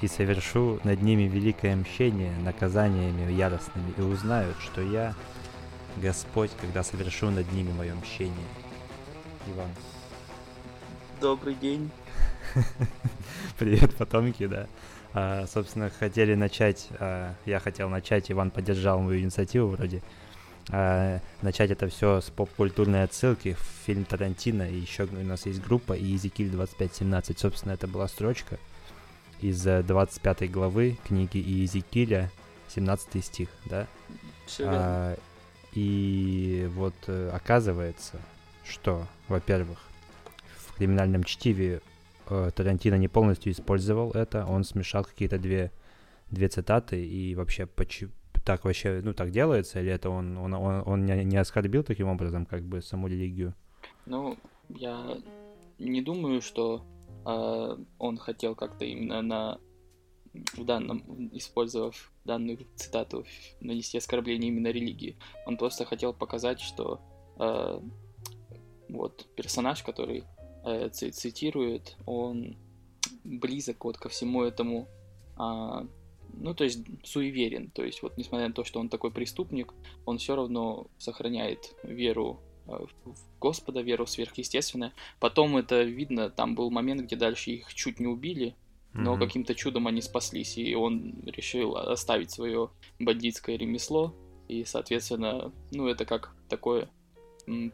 и совершу над ними великое мщение наказаниями яростными, и узнают, что я Господь, когда совершу над ними мое мщение. Иван. Добрый день. Привет, потомки, да. А, собственно, хотели начать, а, я хотел начать, Иван поддержал мою инициативу вроде, а, начать это все с поп-культурной отсылки в фильм Тарантино, и еще у нас есть группа и Иезекииль 2517. Собственно, это была строчка из 25 э, главы книги Иезекииля, 17 стих, да? Все а, и вот э, оказывается, что, во-первых, в криминальном чтиве э, Тарантино не полностью использовал это, он смешал какие-то две, две цитаты, и вообще почему так вообще, ну, так делается, или это он, он, он, он не, не оскорбил таким образом, как бы, саму религию? Ну, я не думаю, что он хотел как-то именно на в данном, использовав данную цитату, нанести оскорбление именно религии. Он просто хотел показать, что э, вот персонаж, который э, цитирует, он близок вот ко всему этому, э, ну то есть суеверен, то есть вот несмотря на то, что он такой преступник, он все равно сохраняет веру в Господа, веру сверхъестественное. Потом это видно, там был момент, где дальше их чуть не убили, но mm-hmm. каким-то чудом они спаслись, и он решил оставить свое бандитское ремесло, и, соответственно, ну, это как такое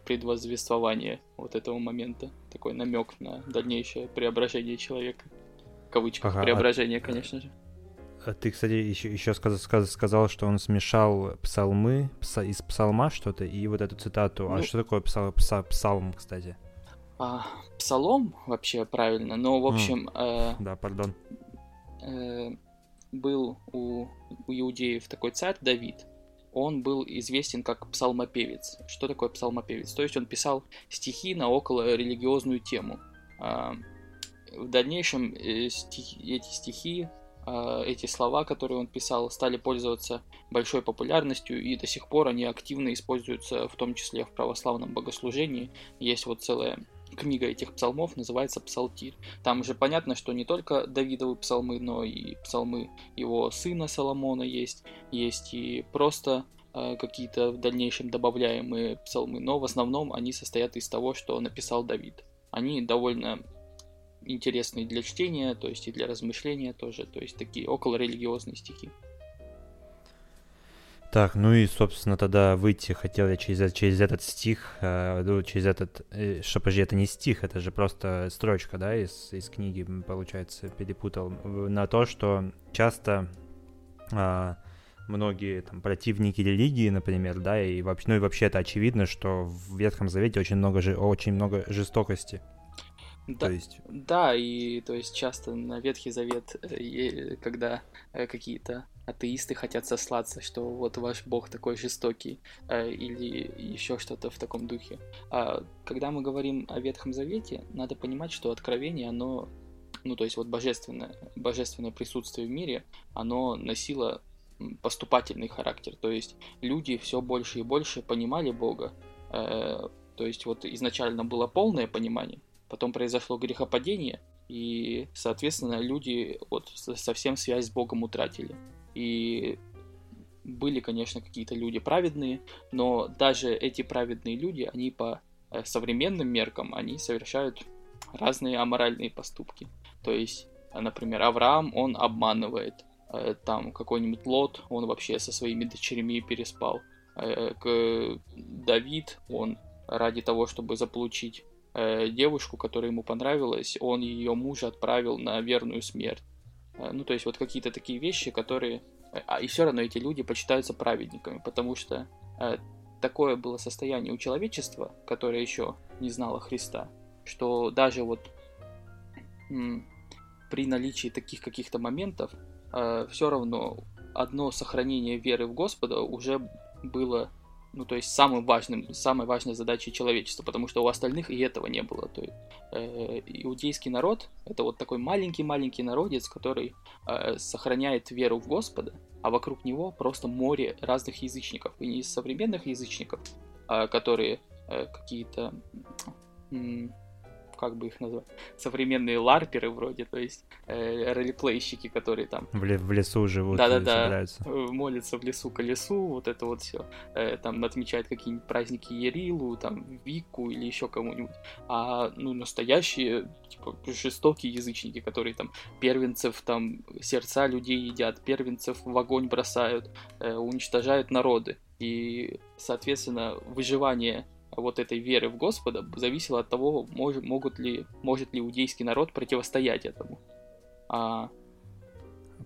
предвозвествование вот этого момента, такой намек на дальнейшее преображение человека. В кавычках, ага, преображение, а... конечно же. А ты, кстати, еще, еще сказал, сказал, что он смешал псалмы пса, из псалма что-то и вот эту цитату. А ну, а что такое псал, пса, псалм, кстати? а, псалом вообще правильно, но в общем... Mm. Э, да, пардон. Э, был у, у иудеев такой царь Давид. Он был известен как псалмопевец. Что такое псалмопевец? То есть он писал стихи на около религиозную тему. Э, в дальнейшем э, стихи, эти стихи эти слова, которые он писал, стали пользоваться большой популярностью, и до сих пор они активно используются, в том числе в православном богослужении. Есть вот целая книга этих псалмов называется «Псалтирь». Там же понятно, что не только Давидовы псалмы, но и псалмы его сына Соломона есть, есть и просто э, какие-то в дальнейшем добавляемые псалмы, но в основном они состоят из того, что написал Давид. Они довольно интересные для чтения, то есть и для размышления тоже, то есть такие околорелигиозные стихи. Так, ну и, собственно, тогда выйти хотел я через, через этот стих, э, ну, через этот, э, что, подожди, это не стих, это же просто строчка, да, из, из книги, получается, перепутал, на то, что часто э, многие там противники религии, например, да, и вообще, ну и вообще это очевидно, что в Ветхом Завете очень много, очень много жестокости. Да, то есть... да, и то есть часто на Ветхий Завет, э, когда э, какие-то атеисты хотят сослаться, что вот ваш бог такой жестокий, э, или еще что-то в таком духе. А когда мы говорим о Ветхом Завете, надо понимать, что откровение, оно, ну то есть вот божественное, божественное присутствие в мире, оно носило поступательный характер, то есть люди все больше и больше понимали Бога, то есть вот изначально было полное понимание, потом произошло грехопадение, и, соответственно, люди вот совсем связь с Богом утратили. И были, конечно, какие-то люди праведные, но даже эти праведные люди, они по э, современным меркам, они совершают разные аморальные поступки. То есть, например, Авраам, он обманывает, э, там какой-нибудь Лот, он вообще со своими дочерями переспал. Э, Давид, он ради того, чтобы заполучить э, девушку, которая ему понравилась, он ее мужа отправил на верную смерть. Э, ну, то есть вот какие-то такие вещи, которые... Э, а и все равно эти люди почитаются праведниками, потому что э, такое было состояние у человечества, которое еще не знало Христа, что даже вот м, при наличии таких каких-то моментов э, все равно одно сохранение веры в Господа уже было ну, то есть самым важным, самой важной задачей человечества, потому что у остальных и этого не было. То есть, э, иудейский народ — это вот такой маленький-маленький народец, который э, сохраняет веру в Господа, а вокруг него просто море разных язычников. И не современных язычников, э, которые э, какие-то, э, как бы их назвать, современные ларперы вроде, то есть э, ролеплейщики, которые там... В, в лесу живут да, да, да, собираются. Э, молятся в лесу колесу, вот это вот все. Э, там отмечают какие-нибудь праздники Ерилу, там, Вику или еще кому-нибудь. А, ну, настоящие, типа, жестокие язычники, которые там первенцев, там, сердца людей едят, первенцев в огонь бросают, э, уничтожают народы. И, соответственно, выживание вот этой веры в Господа зависело от того, мож, могут ли, может ли иудейский народ противостоять этому. А...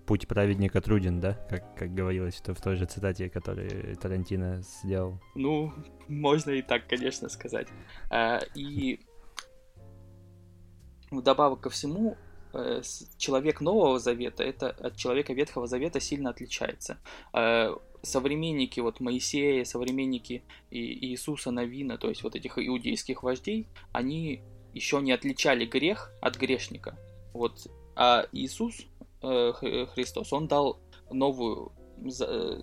Путь праведника труден, да? Как, как говорилось в той же цитате, которую Тарантино сделал. Ну, можно и так, конечно, сказать. А, и вдобавок ко всему, э, человек Нового Завета это от человека Ветхого Завета сильно отличается. Современники вот Моисея, современники Иисуса Навина, то есть вот этих иудейских вождей, они еще не отличали грех от грешника. Вот, а Иисус э, Христос, он дал новую, э,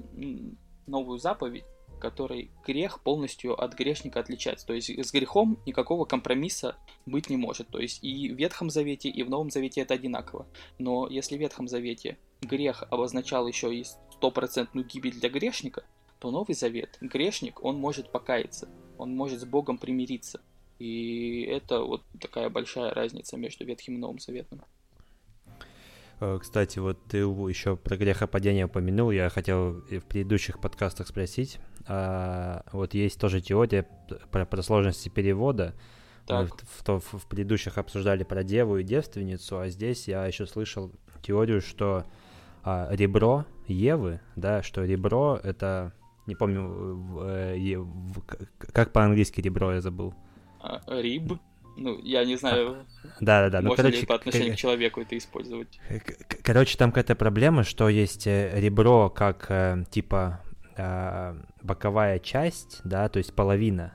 новую заповедь, которой грех полностью от грешника отличается. То есть с грехом никакого компромисса быть не может. То есть и в Ветхом Завете, и в Новом Завете это одинаково. Но если в Ветхом Завете грех обозначал еще и стопроцентную гибель для грешника, то Новый Завет, грешник, он может покаяться, он может с Богом примириться. И это вот такая большая разница между Ветхим и Новым Заветом. Э, кстати, вот ты еще про грехопадение упомянул, я хотел в предыдущих подкастах спросить. А, вот есть тоже теория про, про сложности перевода. Так. Мы в, в, в предыдущих обсуждали про деву и девственницу, а здесь я еще слышал теорию, что а, ребро Евы, да, что ребро это, не помню, э, в, как по-английски ребро я забыл. А, риб? Ну, я не знаю, да, да, да. Ну, можно короче, ли по отношению к... человеку это использовать. Короче, там какая-то проблема, что есть э, ребро как э, боковая часть, да, то есть половина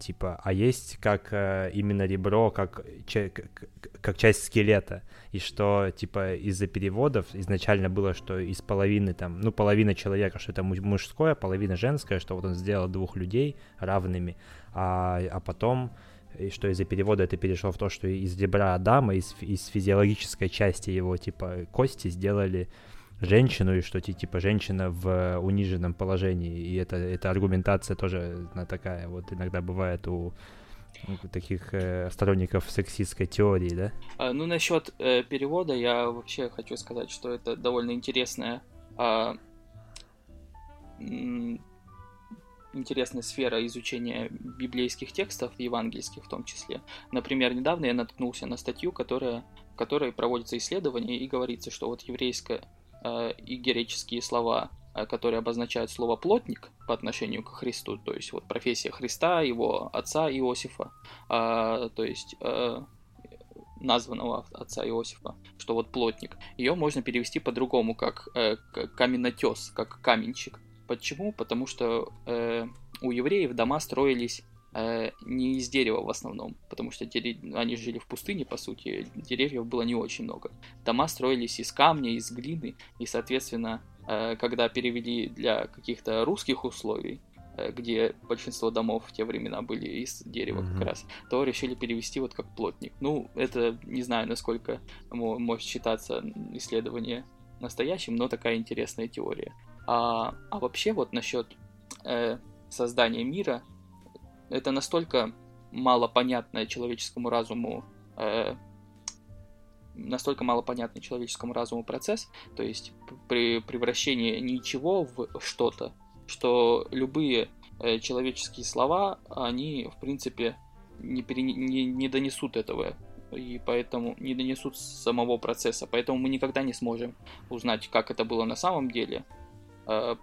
типа, а есть как э, именно ребро, как, че, как, как часть скелета, и что, типа, из-за переводов изначально было, что из половины, там, ну, половина человека, что это мужское, половина женское, что вот он сделал двух людей равными, а, а потом и что из-за перевода это перешло в то, что из ребра Адама, из, из физиологической части его, типа, кости сделали женщину, и что типа женщина в униженном положении. И это, эта аргументация тоже она такая вот иногда бывает у таких э, сторонников сексистской теории, да? А, ну, насчет э, перевода я вообще хочу сказать, что это довольно интересная э, интересная сфера изучения библейских текстов, евангельских в том числе. Например, недавно я наткнулся на статью, которая, в которой проводится исследование и говорится, что вот еврейская Э, и греческие слова, э, которые обозначают слово «плотник» по отношению к Христу, то есть вот профессия Христа, его отца Иосифа, а, то есть э, названного отца Иосифа, что вот плотник, ее можно перевести по-другому, как каменотес, как каменщик. Почему? Потому что у евреев дома строились не из дерева в основном, потому что дерев... они жили в пустыне, по сути, деревьев было не очень много. Дома строились из камня, из глины, и, соответственно, э, когда перевели для каких-то русских условий, э, где большинство домов в те времена были из дерева mm-hmm. как раз, то решили перевести вот как плотник. Ну, это не знаю, насколько может считаться исследование настоящим, но такая интересная теория. А, а вообще вот насчет э, создания мира, это настолько мало понятное человеческому разуму э, настолько мало понятный человеческому разуму процесс, то есть при превращении ничего в что-то, что любые э, человеческие слова, они, в принципе, не, пере, не, не донесут этого, и поэтому не донесут самого процесса, поэтому мы никогда не сможем узнать, как это было на самом деле, э,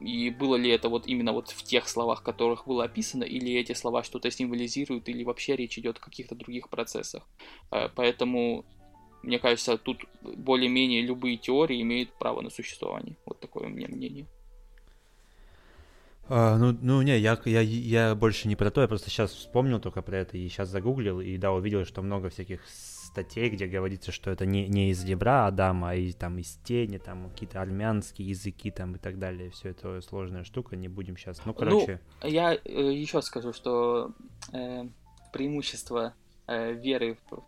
и было ли это вот именно вот в тех словах, которых было описано, или эти слова что-то символизируют, или вообще речь идет о каких-то других процессах. Э, поэтому, мне кажется, тут более-менее любые теории имеют право на существование. Вот такое у меня мнение. А, ну, ну, не, я, я, я больше не про то, я просто сейчас вспомнил только про это и сейчас загуглил, и да, увидел, что много всяких статей, где говорится, что это не, не из ребра Адама, а из, там, из тени, там какие-то армянские языки там и так далее. Все это сложная штука, не будем сейчас. Ну, короче. Ну, я э, еще скажу, что э, преимущество э, веры в,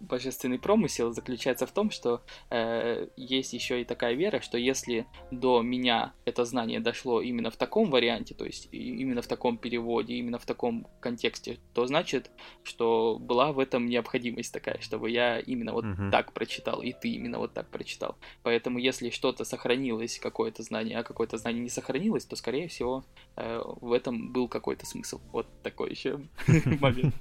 божественный промысел заключается в том, что э, есть еще и такая вера, что если до меня это знание дошло именно в таком варианте, то есть именно в таком переводе, именно в таком контексте, то значит, что была в этом необходимость такая, чтобы я именно вот uh-huh. так прочитал, и ты именно вот так прочитал. Поэтому если что-то сохранилось, какое-то знание, а какое-то знание не сохранилось, то, скорее всего, э, в этом был какой-то смысл. Вот такой еще момент.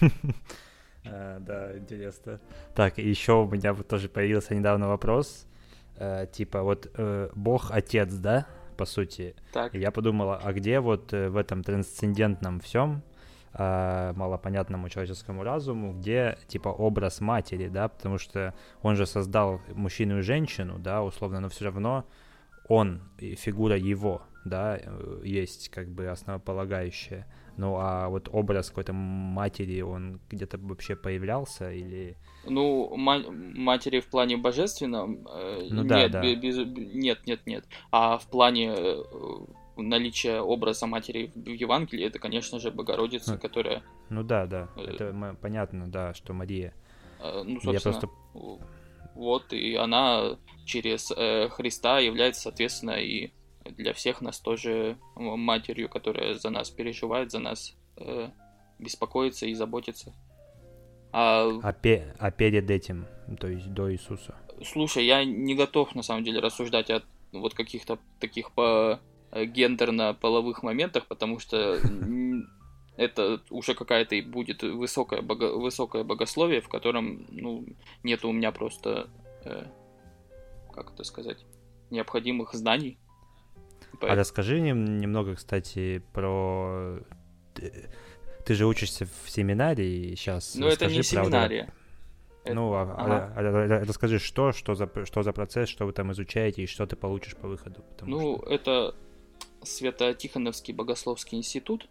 А, да, интересно. Так, еще у меня вот тоже появился недавно вопрос. Э, типа, вот э, Бог Отец, да, по сути. Так. И я подумала, а где вот э, в этом трансцендентном всем э, малопонятному человеческому разуму, где типа образ матери, да, потому что он же создал мужчину и женщину, да, условно, но все равно он, фигура его, да, э, есть как бы основополагающая. Ну, а вот образ какой-то матери, он где-то вообще появлялся или... Ну, ма- матери в плане божественном? Э, ну, да, нет, да. Без, нет, нет, нет. А в плане э, наличия образа матери в Евангелии, это, конечно же, Богородица, ну, которая... Ну да, да, э, это понятно, да, что Мария. Э, ну, собственно, Я просто... вот, и она через Христа является, соответственно, и для всех нас тоже матерью, которая за нас переживает, за нас э, беспокоится и заботится. А... А, пе... а перед этим, то есть до Иисуса? Слушай, я не готов на самом деле рассуждать о вот каких-то таких по э, гендерно-половых моментах, потому что это уже какая-то будет высокое, бого... высокое богословие, в котором ну, нет у меня просто, э, как это сказать, необходимых знаний а расскажи немного, кстати, про... Ты же учишься в семинарии сейчас. Ну, это не семинария. Ну, а, ага. а, а, а, расскажи, что, что, за, что за процесс, что вы там изучаете и что ты получишь по выходу? Ну, что... это Свято-Тихоновский богословский институт.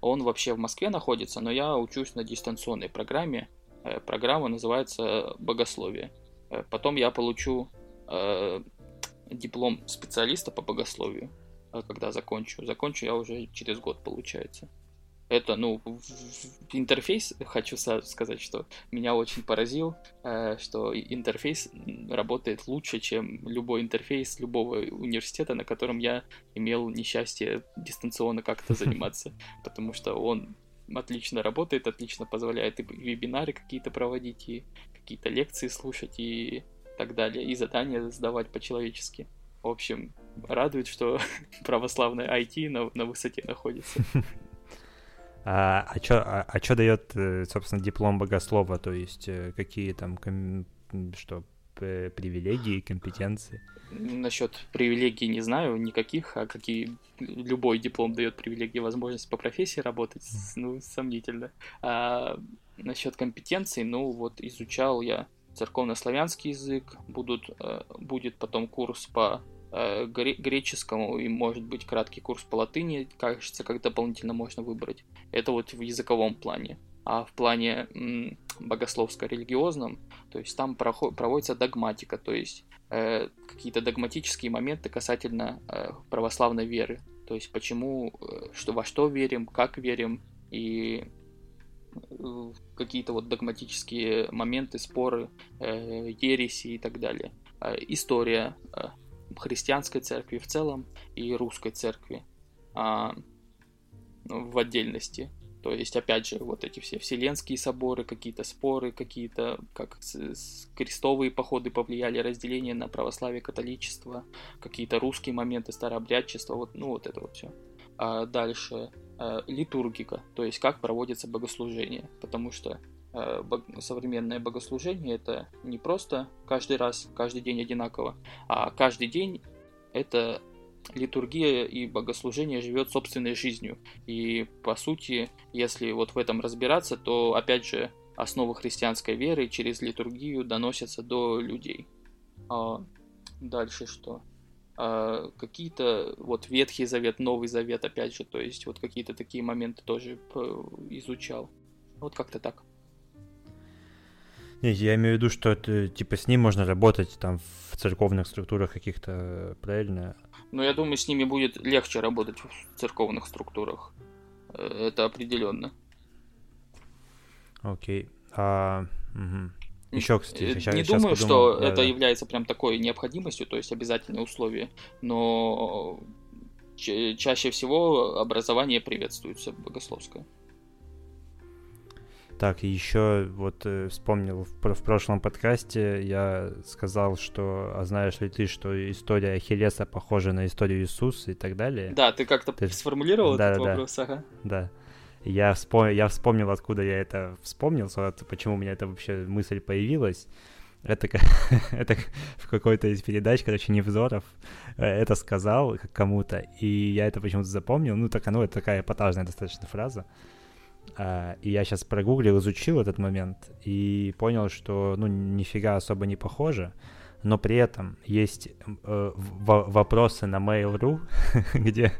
Он вообще в Москве находится, но я учусь на дистанционной программе. Э, программа называется «Богословие». Э, потом я получу э, диплом специалиста по богословию, а когда закончу. Закончу я уже через год, получается. Это, ну, интерфейс, хочу сказать, что меня очень поразил, э, что интерфейс работает лучше, чем любой интерфейс любого университета, на котором я имел несчастье дистанционно как-то заниматься, потому что он отлично работает, отлично позволяет и вебинары какие-то проводить, и какие-то лекции слушать, и так далее, и задания сдавать по-человечески. В общем, радует, что православное IT на, на высоте находится. А, а что а, а дает, э, собственно, диплом богослова? То есть э, какие там, что, привилегии, компетенции? Насчет привилегий не знаю никаких, а какие любой диплом дает привилегии, возможность по профессии работать, ну, сомнительно. А насчет компетенций, ну, вот изучал я церковнославянский язык, будут, э, будет потом курс по э, греческому и, может быть, краткий курс по латыни, кажется, как дополнительно можно выбрать. Это вот в языковом плане. А в плане богословско-религиозном, то есть там проводится догматика, то есть э, какие-то догматические моменты касательно э, православной веры. То есть почему, э, что, во что верим, как верим и какие-то вот догматические моменты, споры, э, ереси и так далее. Э, история э, христианской церкви в целом и русской церкви э, в отдельности. То есть, опять же, вот эти все вселенские соборы, какие-то споры, какие-то, как крестовые походы повлияли, разделение на православие, католичество, какие-то русские моменты, старообрядчество, вот, ну, вот это вот все. А дальше э, литургика, то есть как проводится богослужение, потому что бог, современное богослужение это не просто каждый раз, каждый день одинаково, а каждый день это литургия и богослужение живет собственной жизнью. И по сути, если вот в этом разбираться, то опять же основы христианской веры через литургию доносятся до людей. А дальше что? А, какие-то вот Ветхий Завет, Новый Завет, опять же, то есть вот какие-то такие моменты тоже изучал. Вот как-то так. Не, я имею в виду, что это, типа с ним можно работать там в церковных структурах каких-то, правильно? Ну, я думаю, с ними будет легче работать в церковных структурах. Э, это определенно. Окей. А, угу. Еще, кстати, сейчас, Не сейчас думаю, подумал, что да, это да. является прям такой необходимостью, то есть обязательное условие, но чаще всего образование приветствуется богословское. Так, и еще вот э, вспомнил в, в прошлом подкасте я сказал, что а знаешь ли ты, что история Ахиллеса похожа на историю Иисуса и так далее. Да, ты как-то ты... сформулировал да, этот да, вопрос, ага. Да. Я, вспом... я вспомнил, откуда я это вспомнил, почему у меня эта вообще мысль появилась. Это, это в какой-то из передач, короче, Невзоров э, это сказал кому-то, и я это почему-то запомнил. Ну, так оно, это такая эпатажная достаточно фраза. Uh, и я сейчас прогуглил, изучил этот момент и понял, что, ну, нифига особо не похоже, но при этом есть э, в- вопросы на Mail.ru, где,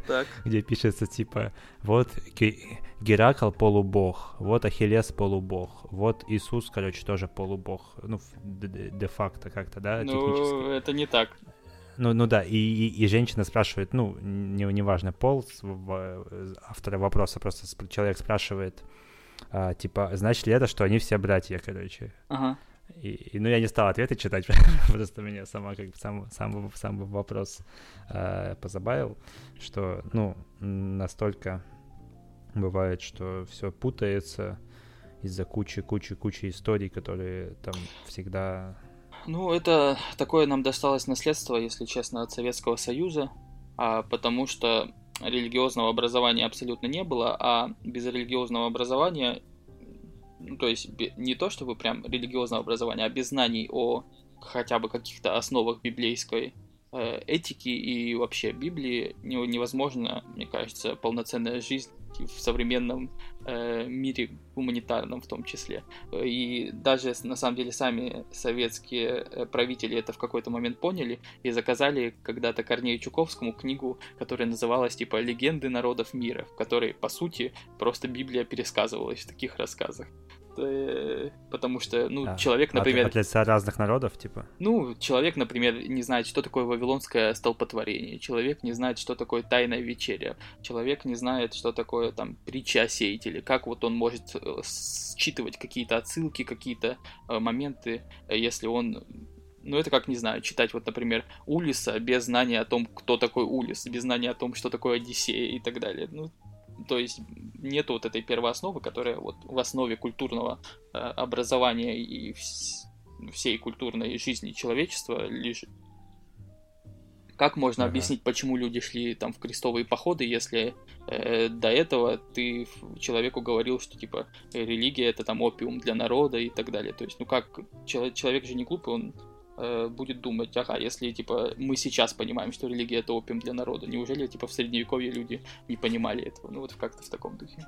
где пишется типа, вот Геракл полубог, вот Ахиллес полубог, вот Иисус, короче, тоже полубог, ну, де-факто как-то, да, ну, технически. это не так. Ну, ну да, и, и, и женщина спрашивает, ну, не, неважно, пол автора вопроса, просто человек спрашивает, а, типа, значит ли это, что они все братья, короче? Ага. И, и, ну, я не стал ответы читать, просто меня сама как сам, сам, сам вопрос э, позабавил, что, ну, настолько бывает, что все путается из-за кучи-кучи-кучи историй, которые там всегда ну, это такое нам досталось наследство, если честно, от Советского Союза, а потому что религиозного образования абсолютно не было, а без религиозного образования, ну, то есть не то чтобы прям религиозного образования, а без знаний о хотя бы каких-то основах библейской э, этики и вообще Библии невозможно, мне кажется, полноценная жизнь в современном э, мире гуманитарном в том числе. И даже на самом деле сами советские э, правители это в какой-то момент поняли и заказали когда-то Корнею Чуковскому книгу, которая называлась типа «Легенды народов мира», в которой, по сути, просто Библия пересказывалась в таких рассказах. Э, потому что, ну, а, человек, например... От, от лица разных народов, типа? Ну, человек, например, не знает, что такое вавилонское столпотворение, человек не знает, что такое тайная вечеря, человек не знает, что такое, там, притча о сеятеле, как вот он может э, считывать какие-то отсылки, какие-то э, моменты, если он ну, это как, не знаю, читать вот, например, Улиса без знания о том, кто такой Улис, без знания о том, что такое Одиссея и так далее. Ну, то есть нет вот этой первоосновы, которая вот в основе культурного э, образования и вс- всей культурной жизни человечества лежит. Как можно ага. объяснить, почему люди шли там в крестовые походы, если э, до этого ты человеку говорил, что типа религия это там опиум для народа и так далее. То есть, ну как человек, человек же не глупый, он Э, будет думать, ага, если, типа, мы сейчас понимаем, что религия это опиум для народа, неужели, типа, в Средневековье люди не понимали этого? Ну, вот как-то в таком духе.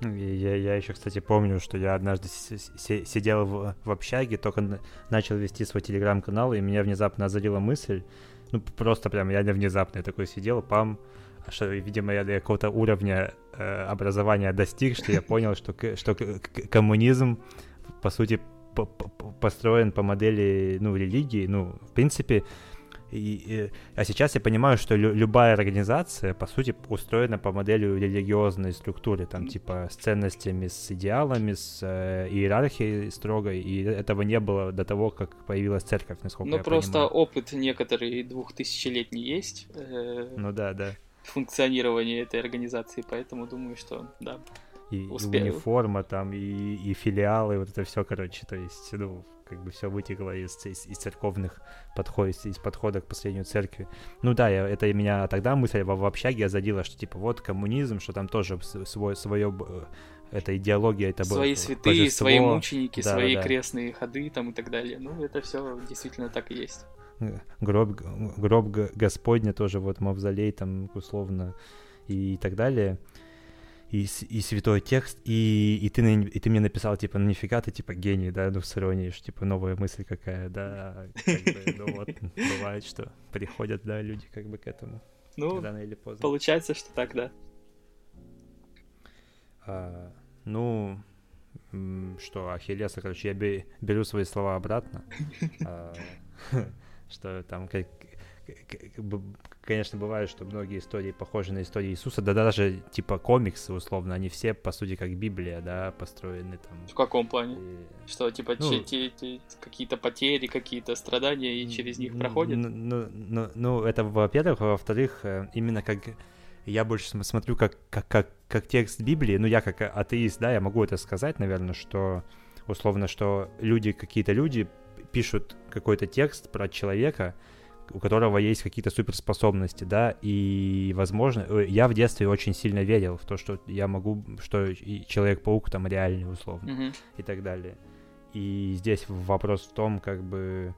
Ну, я, я еще, кстати, помню, что я однажды сидел в, в общаге, только начал вести свой телеграм-канал, и меня внезапно озарила мысль, ну, просто прям реально внезапно я такой сидел, пам, что, видимо, я до какого-то уровня э, образования достиг, что я понял, что, что коммунизм, по сути, построен по модели, ну, религии, ну, в принципе, и, и, а сейчас я понимаю, что лю, любая организация, по сути, устроена по модели религиозной структуры, там, типа, с ценностями, с идеалами, с э, иерархией строгой, и этого не было до того, как появилась церковь, насколько ну, я просто понимаю. опыт некоторый двухтысячелетний есть. Э, ну да, да. Функционирование этой организации, поэтому думаю, что, да, и, и униформа там, и, и филиалы, вот это все, короче, то есть, ну, как бы все вытекло из, из, из церковных подходов, из, из подхода к последней церкви. Ну да, я, это меня тогда мысль в, в общаге задела, что типа вот коммунизм, что там тоже свой, свое э, эта идеология, это Свои святые, божество. свои мученики, да, свои да. крестные ходы там и так далее. Ну, это все действительно так и есть. Гроб, гроб Господня тоже, вот мавзолей там условно и так далее и, и святой текст, и, и, ты, и ты мне написал, типа, ну нифига ты, типа, гений, да, ну, с иронией, типа, новая мысль какая, да, как бы, ну вот, бывает, что приходят, да, люди как бы к этому, ну, рано или поздно. получается, что так, да. А, ну, что, Ахиллеса, короче, я беру свои слова обратно, а, что там конечно, бывает, что многие истории похожи на истории Иисуса, да даже типа комиксы, условно, они все, по сути, как Библия, да, построены там. В каком плане? И... Что, типа, ну, какие-то потери, какие-то страдания, и через них проходят? Ну, ну, ну, ну это, во-первых, во-вторых, э, именно как я больше смотрю как, как, как, как текст Библии, ну, я как атеист, да, я могу это сказать, наверное, что, условно, что люди, какие-то люди пишут какой-то текст про человека, у которого есть какие-то суперспособности, да, и, возможно, э, я в детстве очень сильно верил в то, что я могу, что Человек-паук там реальный, условно, mm-hmm. и так далее. И здесь вопрос в том, как бы,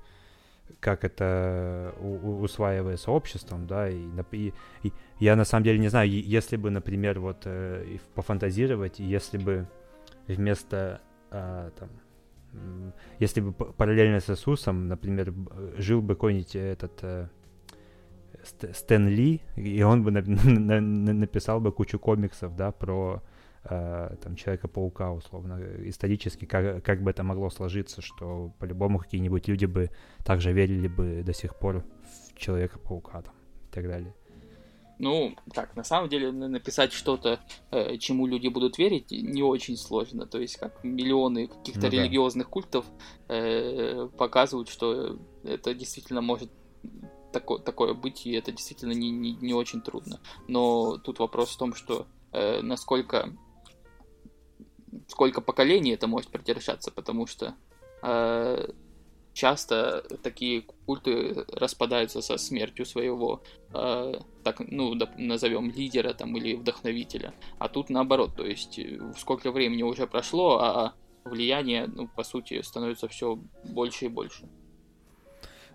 как это усваивается обществом, да, и, и, и я на самом деле не знаю, если бы, например, вот э, пофантазировать, если бы вместо э, там если бы параллельно с Иисусом, например, жил бы какой-нибудь этот э, Стэн Ли, и он бы на, на, на, написал бы кучу комиксов, да, про э, Человека-паука, условно, исторически, как, как бы это могло сложиться, что по-любому какие-нибудь люди бы также верили бы до сих пор в Человека-паука там и так далее. Ну, так, на самом деле написать что-то, э, чему люди будут верить, не очень сложно. То есть, как миллионы каких-то ну, религиозных да. культов э, показывают, что это действительно может такое, такое быть, и это действительно не, не, не очень трудно. Но тут вопрос в том, что э, насколько сколько поколений это может продержаться, потому что э, часто такие культы распадаются со смертью своего, э, так, ну, назовем лидера там или вдохновителя. А тут наоборот, то есть э, сколько времени уже прошло, а влияние, ну, по сути, становится все больше и больше.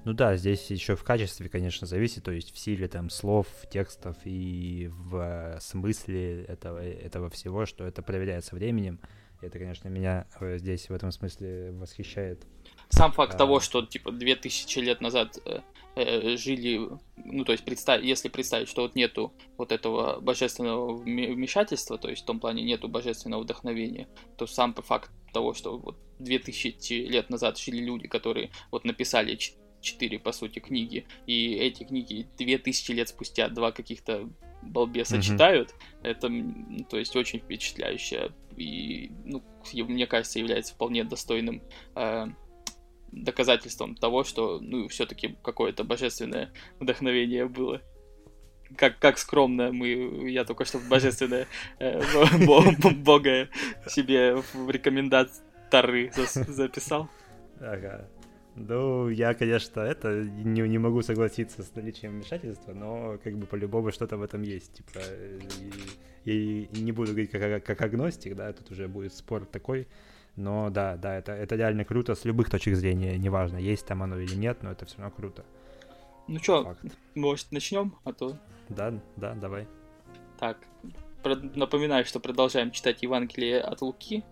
Ну да, здесь еще в качестве, конечно, зависит, то есть в силе там слов, текстов и в э, смысле этого, этого всего, что это проверяется временем. Это, конечно, меня э, здесь в этом смысле восхищает сам факт а... того, что типа 2000 лет назад э, э, жили, ну то есть представь, если представить, что вот нету вот этого божественного вмешательства, то есть в том плане нету божественного вдохновения, то сам факт того, что вот 2000 лет назад жили люди, которые вот написали четыре, по сути, книги, и эти книги 2000 лет спустя два каких-то балбеса mm-hmm. читают, это, то есть, очень впечатляюще и, ну, мне кажется, является вполне достойным э, доказательством того, что, ну, все-таки какое-то божественное вдохновение было. Как, как скромно мы, я только что божественное э, бога себе в рекомендации записал. Ага. Ну, я, конечно, это не, не могу согласиться с наличием вмешательства, но как бы по-любому что-то в этом есть. Типа, и, и не буду говорить как, как агностик, да, тут уже будет спор такой. Но да, да, это, это реально круто с любых точек зрения, неважно, есть там оно или нет, но это все равно круто. Ну что, может начнем, а то... Да, да, давай. Так, напоминаю, что продолжаем читать Евангелие от Луки.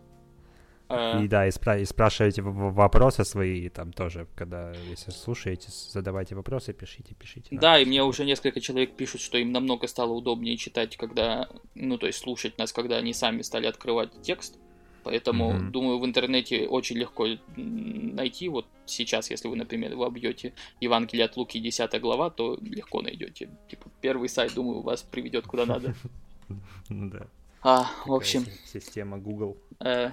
А, и да, и, спра- и спрашивайте вопросы свои там тоже, когда, если слушаете, задавайте вопросы, пишите, пишите. Да, и мне уже несколько человек пишут, что им намного стало удобнее читать, когда, ну, то есть слушать нас, когда они сами стали открывать текст. Поэтому, mm-hmm. думаю, в интернете очень легко найти. Вот сейчас, если вы, например, вы обьете Евангелие от Луки 10 глава, то легко найдете. Типа, первый сайт, думаю, вас приведет куда надо. Ну да. А, в общем... Система Google. Э,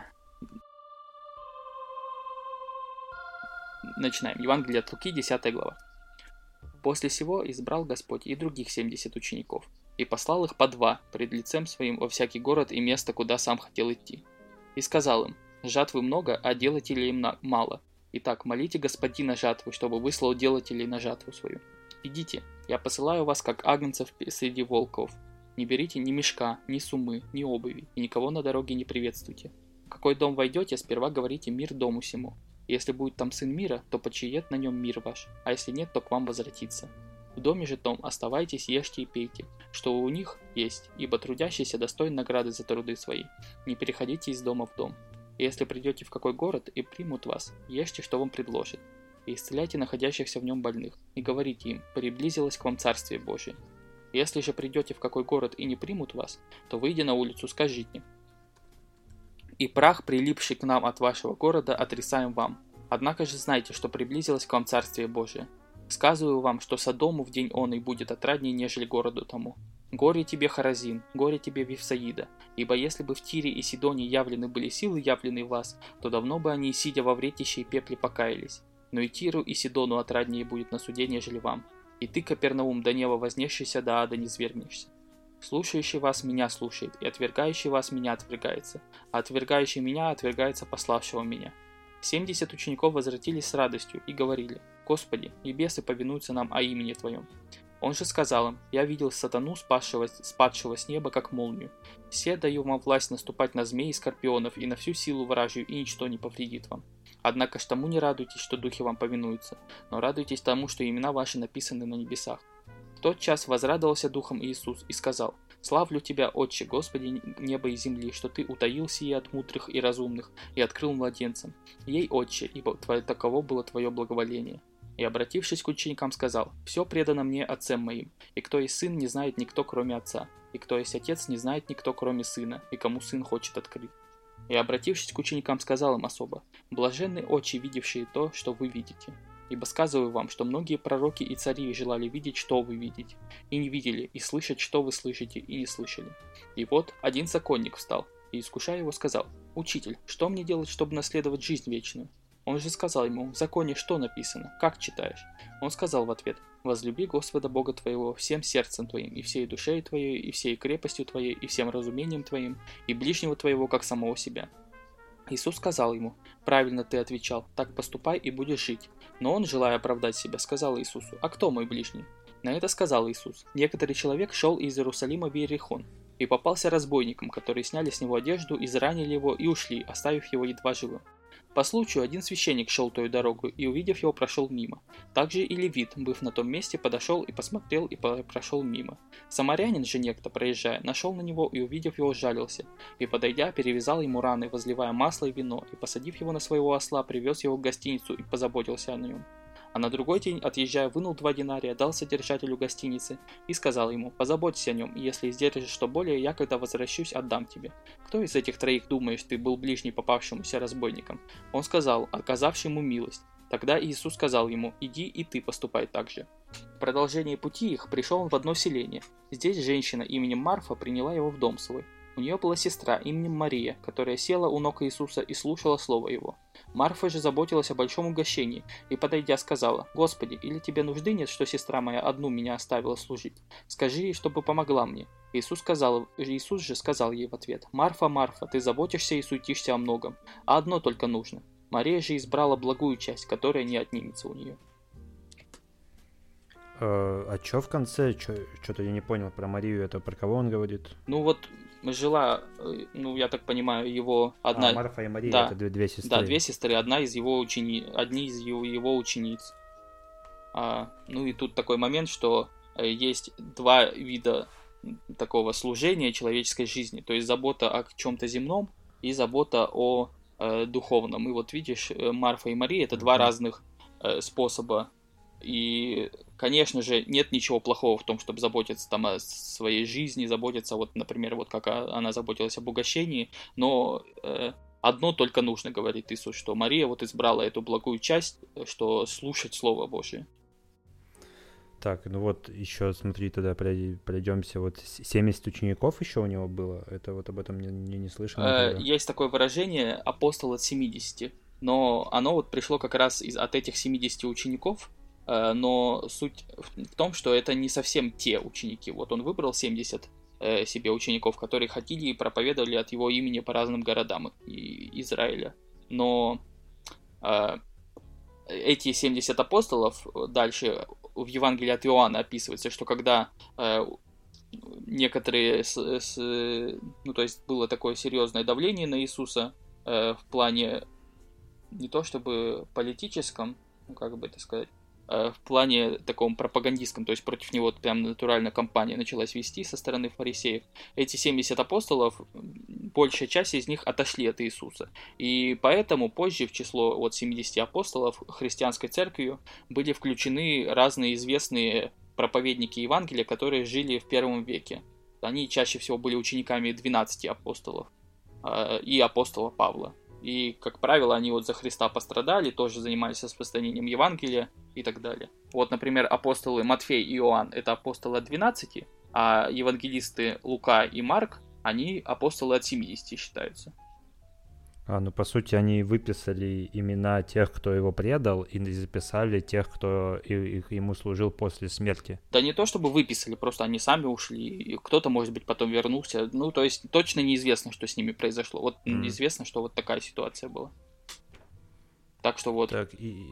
начинаем. Евангелие от Луки, 10 глава. После сего избрал Господь и других 70 учеников, и послал их по два пред лицем своим во всякий город и место, куда сам хотел идти и сказал им, «Жатвы много, а делателей им мало. Итак, молите господина жатвы, чтобы выслал делателей на жатву свою. Идите, я посылаю вас, как агнцев среди волков. Не берите ни мешка, ни сумы, ни обуви, и никого на дороге не приветствуйте. В какой дом войдете, сперва говорите мир дому сему. Если будет там сын мира, то почиет на нем мир ваш, а если нет, то к вам возвратится. В доме же том оставайтесь, ешьте и пейте, что у них есть, ибо трудящийся достоин награды за труды свои. Не переходите из дома в дом. И если придете в какой город и примут вас, ешьте, что вам предложат. И исцеляйте находящихся в нем больных, и говорите им, приблизилось к вам Царствие Божие. Если же придете в какой город и не примут вас, то выйдя на улицу, скажите. И прах, прилипший к нам от вашего города, отрисаем вам. Однако же знайте, что приблизилось к вам Царствие Божие. Сказываю вам, что Содому в день он и будет отраднее, нежели городу тому. Горе тебе, Харазин, горе тебе, Вифсаида, ибо если бы в Тире и Сидоне явлены были силы, явленные вас, то давно бы они, сидя во вретище и пепле, покаялись. Но и Тиру, и Сидону отраднее будет на суде, нежели вам. И ты, Капернаум, до неба вознесшийся, до ада не свергнешься. Слушающий вас меня слушает, и отвергающий вас меня отвергается, а отвергающий меня отвергается пославшего меня. Семьдесят учеников возвратились с радостью и говорили, «Господи, небесы повинуются нам о имени Твоем». Он же сказал им, «Я видел сатану, спадшего, спадшего с неба, как молнию. Все даю вам власть наступать на змей и скорпионов и на всю силу вражью, и ничто не повредит вам. Однако ж тому не радуйтесь, что духи вам повинуются, но радуйтесь тому, что имена ваши написаны на небесах. В тот час возрадовался духом Иисус и сказал, «Славлю Тебя, Отче, Господи неба и земли, что Ты утаил сие от мудрых и разумных и открыл младенцам. Ей, Отче, ибо таково было Твое благоволение». И, обратившись к ученикам, сказал, «Все предано мне отцем моим, и кто есть сын, не знает никто, кроме отца, и кто есть отец, не знает никто, кроме сына, и кому сын хочет открыть». И, обратившись к ученикам, сказал им особо, «Блаженны очи, видевшие то, что вы видите. Ибо сказываю вам, что многие пророки и цари желали видеть, что вы видите, и не видели, и слышать, что вы слышите, и не слышали. И вот один законник встал, и, искушая его, сказал, «Учитель, что мне делать, чтобы наследовать жизнь вечную?» Он же сказал ему, в законе что написано, как читаешь? Он сказал в ответ, возлюби Господа Бога твоего всем сердцем твоим, и всей душей твоей, и всей крепостью твоей, и всем разумением твоим, и ближнего твоего, как самого себя. Иисус сказал ему, правильно ты отвечал, так поступай и будешь жить. Но он, желая оправдать себя, сказал Иисусу, а кто мой ближний? На это сказал Иисус, некоторый человек шел из Иерусалима в Иерихон, и попался разбойникам, которые сняли с него одежду, изранили его и ушли, оставив его едва живым. По случаю один священник шел той дорогу и, увидев его, прошел мимо. Также и левит, быв на том месте, подошел и посмотрел и прошел мимо. Самарянин же некто, проезжая, нашел на него и, увидев его, жалился. И, подойдя, перевязал ему раны, возливая масло и вино, и, посадив его на своего осла, привез его в гостиницу и позаботился о нем. А на другой день, отъезжая, вынул два динария, дал содержателю гостиницы и сказал ему, позаботься о нем, и если издержишь что более, я, когда возвращусь, отдам тебе. Кто из этих троих, думаешь, ты был ближний попавшемуся разбойникам? Он сказал, оказавший ему милость. Тогда Иисус сказал ему, иди и ты поступай так же. В продолжении пути их пришел он в одно селение. Здесь женщина именем Марфа приняла его в дом свой. У нее была сестра именем Мария, которая села у ног Иисуса и слушала слово его. Марфа же заботилась о большом угощении и, подойдя, сказала, «Господи, или тебе нужды нет, что сестра моя одну меня оставила служить? Скажи ей, чтобы помогла мне». Иисус, сказал, Иисус же сказал ей в ответ, «Марфа, Марфа, ты заботишься и суетишься о многом, а одно только нужно. Мария же избрала благую часть, которая не отнимется у нее». А, а чё в конце? Что-то я не понял про Марию, это про кого он говорит? Ну вот жила, э, ну я так понимаю, его одна... А, Марфа и Мария, да, это две, две сестры. Да, две сестры, одна из его учени... одни из его, его учениц. А, ну и тут такой момент, что э, есть два вида такого служения человеческой жизни, то есть забота о чем-то земном и забота о э, духовном. И вот видишь, э, Марфа и Мария это два разных э, способа и, конечно же, нет ничего плохого в том, чтобы заботиться там о своей жизни, заботиться, вот, например, вот как она заботилась об угощении, но э, одно только нужно, говорит Иисус, что Мария вот избрала эту благую часть, что слушать Слово Божие. Так, ну вот еще смотри, тогда пройдемся. Вот 70 учеников еще у него было. Это вот об этом не, не, не слышал. Э, есть такое выражение апостол от 70. Но оно вот пришло как раз из, от этих 70 учеников, но суть в том, что это не совсем те ученики. Вот он выбрал 70 э, себе учеников, которые ходили и проповедовали от его имени по разным городам Израиля. Но э, эти 70 апостолов дальше в Евангелии от Иоанна описывается, что когда некоторые, с, с, ну то есть было такое серьезное давление на Иисуса в плане не то чтобы политическом, ну как бы это сказать, Э, в плане таком пропагандистском, то есть против него прям натурально кампания началась вести со стороны фарисеев. Эти 70 апостолов, большая часть из них отошли от Иисуса. И поэтому позже в число вот 70 апостолов христианской церковью были включены разные известные проповедники Евангелия, которые жили в первом веке. Они чаще всего были учениками 12 апостолов э, и апостола Павла. И, как правило, они вот за Христа пострадали, тоже занимались распространением Евангелия и так далее. Вот, например, апостолы Матфей и Иоанн – это апостолы от 12, а евангелисты Лука и Марк, они апостолы от 70 считаются. А, ну, по сути, они выписали имена тех, кто его предал, и записали тех, кто и, и, ему служил после смерти. Да не то, чтобы выписали, просто они сами ушли, и кто-то, может быть, потом вернулся. Ну, то есть, точно неизвестно, что с ними произошло. Вот mm. известно, что вот такая ситуация была. Так что вот. Так, и,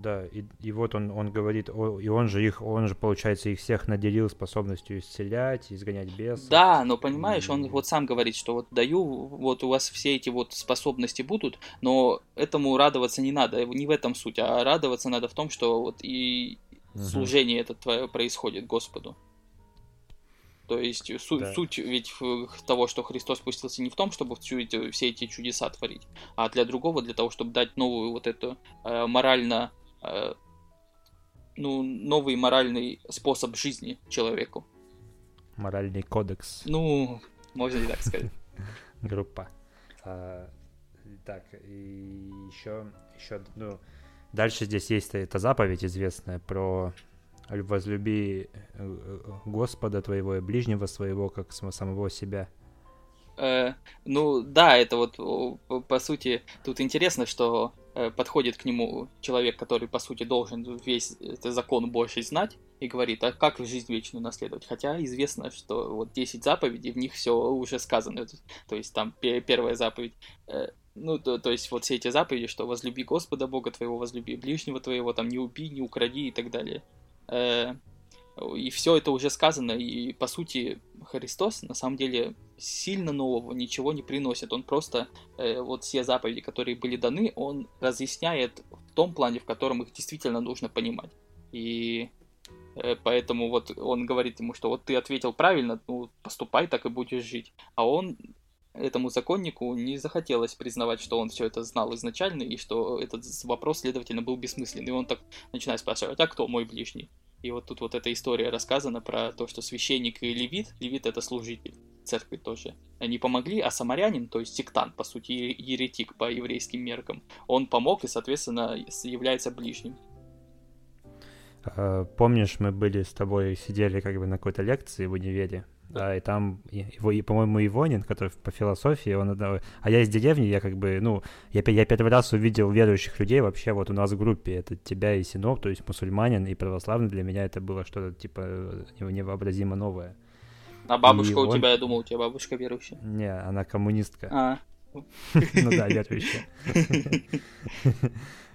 да, и, и вот он, он говорит, о, и он же их, он же, получается, их всех наделил способностью исцелять, изгонять бесов. Да, но понимаешь, он вот сам говорит, что вот даю, вот у вас все эти вот способности будут, но этому радоваться не надо, не в этом суть, а радоваться надо в том, что вот и угу. служение это твое происходит Господу. То есть су- да. суть ведь того, что Христос спустился не в том, чтобы всю эти, все эти чудеса творить, а для другого, для того, чтобы дать новую вот эту э, морально Э, ну, новый моральный способ жизни человеку. Моральный кодекс. Ну, можно и так сказать. Группа. А, так, и еще, еще, ну, дальше здесь есть эта заповедь известная про возлюби э, Господа твоего и ближнего своего, как самого себя. Э, ну, да, это вот, по сути, тут интересно, что Э, подходит к нему человек, который, по сути, должен весь этот закон Божий знать, и говорит, а как жизнь вечную наследовать? Хотя известно, что вот 10 заповедей, в них все уже сказано. То есть там первая заповедь, э, ну, то, то есть вот все эти заповеди, что возлюби Господа Бога твоего, возлюби ближнего твоего, там не убей, не укради и так далее. Э, и все это уже сказано, и по сути Христос на самом деле сильно нового ничего не приносит. Он просто э, вот все заповеди, которые были даны, он разъясняет в том плане, в котором их действительно нужно понимать. И э, поэтому вот он говорит ему, что вот ты ответил правильно, ну поступай так и будешь жить. А он этому законнику не захотелось признавать, что он все это знал изначально, и что этот вопрос, следовательно, был бессмысленный. И он так начинает спрашивать, а кто мой ближний? И вот тут вот эта история рассказана про то, что священник и левит, левит это служитель церкви тоже, они помогли, а самарянин, то есть сектант, по сути, еретик по еврейским меркам, он помог и, соответственно, является ближним. А, помнишь, мы были с тобой, сидели как бы на какой-то лекции в универе, да, и там, его, и, по-моему, Ивонин, который по философии, он, а я из деревни, я как бы, ну, я, я первый раз увидел верующих людей вообще вот у нас в группе, это тебя и Синов, то есть мусульманин и православный, для меня это было что-то, типа, невообразимо новое. А бабушка и у он... тебя, я думал, у тебя бабушка верующая. Не, она коммунистка. А. Ну да, верующая.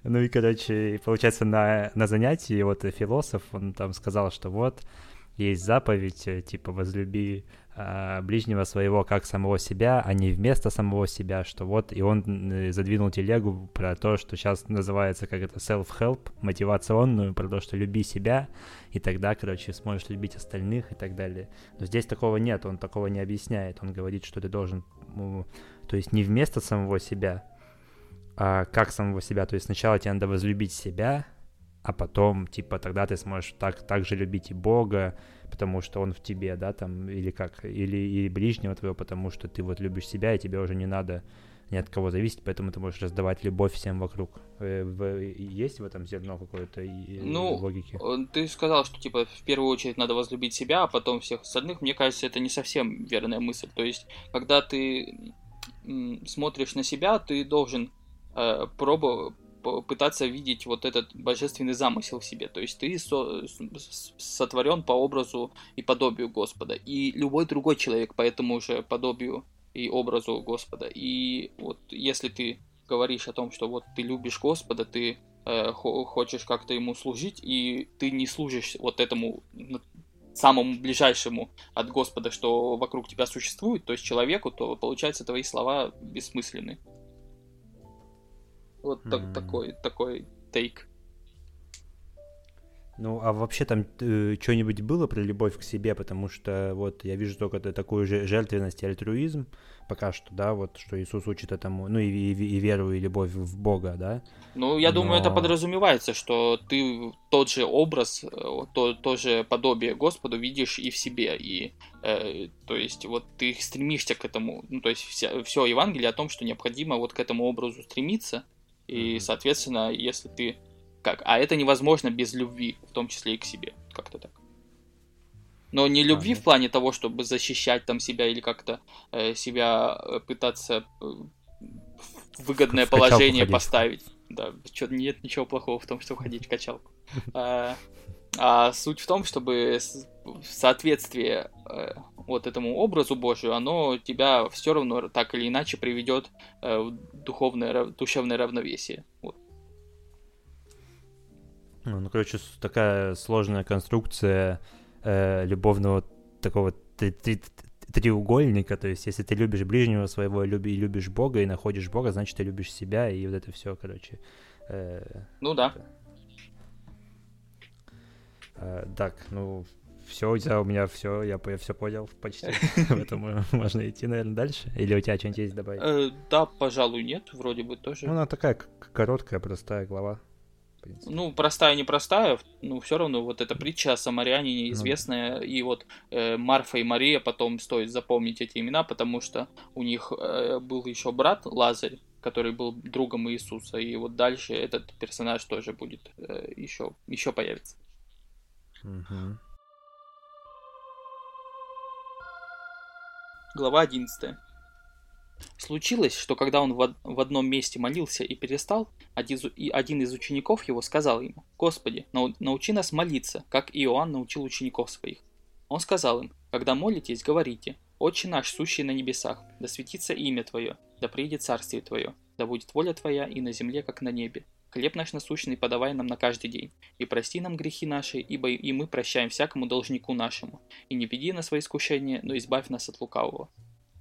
Ну и, короче, получается, на, на занятии вот философ, он там сказал, что вот, есть заповедь, э, типа, возлюби э, ближнего своего как самого себя, а не вместо самого себя, что вот, и он э, задвинул телегу про то, что сейчас называется как это self-help, мотивационную, про то, что люби себя, и тогда, короче, сможешь любить остальных и так далее. Но здесь такого нет, он такого не объясняет, он говорит, что ты должен, ну, то есть не вместо самого себя, а как самого себя, то есть сначала тебе надо возлюбить себя, а потом, типа, тогда ты сможешь так, так же любить и Бога, потому что Он в тебе, да, там, или как, или, или ближнего твоего, потому что ты вот любишь себя, и тебе уже не надо ни от кого зависеть, поэтому ты можешь раздавать любовь всем вокруг. Э, есть в этом зерно какое-то ну, логики? ты сказал, что, типа, в первую очередь надо возлюбить себя, а потом всех остальных. Мне кажется, это не совсем верная мысль. То есть, когда ты смотришь на себя, ты должен э, пробовать пытаться видеть вот этот божественный замысел в себе. То есть ты со, сотворен по образу и подобию Господа. И любой другой человек по этому же подобию и образу Господа. И вот если ты говоришь о том, что вот ты любишь Господа, ты э, хочешь как-то ему служить, и ты не служишь вот этому самому ближайшему от Господа, что вокруг тебя существует, то есть человеку, то получается твои слова бессмысленны. Вот так, mm. такой, такой тейк. Ну, а вообще там э, что-нибудь было про любовь к себе, потому что вот я вижу только такую же жертвенность и альтруизм пока что, да, вот что Иисус учит этому, ну и, и, и веру и любовь в Бога, да. Ну, я Но... думаю, это подразумевается, что ты тот же образ, э, то, то же подобие Господу видишь и в себе, и э, то есть вот ты стремишься к этому, ну то есть вся, все Евангелие о том, что необходимо вот к этому образу стремиться, и, соответственно, если ты как? А это невозможно без любви, в том числе и к себе. Как-то так. Но не любви в плане того, чтобы защищать там себя или как-то э, себя э, пытаться э, в выгодное в положение ходить. поставить. Да, чё, нет ничего плохого в том, чтобы ходить в качалку. А, а суть в том, чтобы в соответствии э, вот этому образу Божию, оно тебя все равно так или иначе приведет э, в духовное, душевное равновесие. Вот. Ну, ну, короче, такая сложная конструкция э, любовного такого три три треугольника, то есть если ты любишь ближнего своего люби, и любишь Бога и находишь Бога, значит ты любишь себя и вот это все, короче. Э, ну да. Э, так, ну все, у тебя у меня все, я, я все понял почти. Поэтому можно идти, наверное, дальше. Или у тебя что-нибудь есть добавить? Э, да, пожалуй, нет, вроде бы тоже. Ну, она такая короткая, простая глава. Ну, простая, непростая, ну, все равно вот эта притча о Самарянине известная, ну, и вот э, Марфа и Мария потом стоит запомнить эти имена, потому что у них э, был еще брат Лазарь, который был другом Иисуса, и вот дальше этот персонаж тоже будет э, еще, еще появится. Угу. Глава 11. Случилось, что когда он в одном месте молился и перестал, один из учеников его сказал ему, «Господи, научи нас молиться, как Иоанн научил учеников своих». Он сказал им, «Когда молитесь, говорите, «Отче наш, сущий на небесах, да светится имя Твое, да приедет царствие Твое, да будет воля Твоя и на земле, как на небе. Хлеб наш насущный подавай нам на каждый день, и прости нам грехи наши, ибо и мы прощаем всякому должнику нашему, и не веди нас во искушение, но избавь нас от лукавого».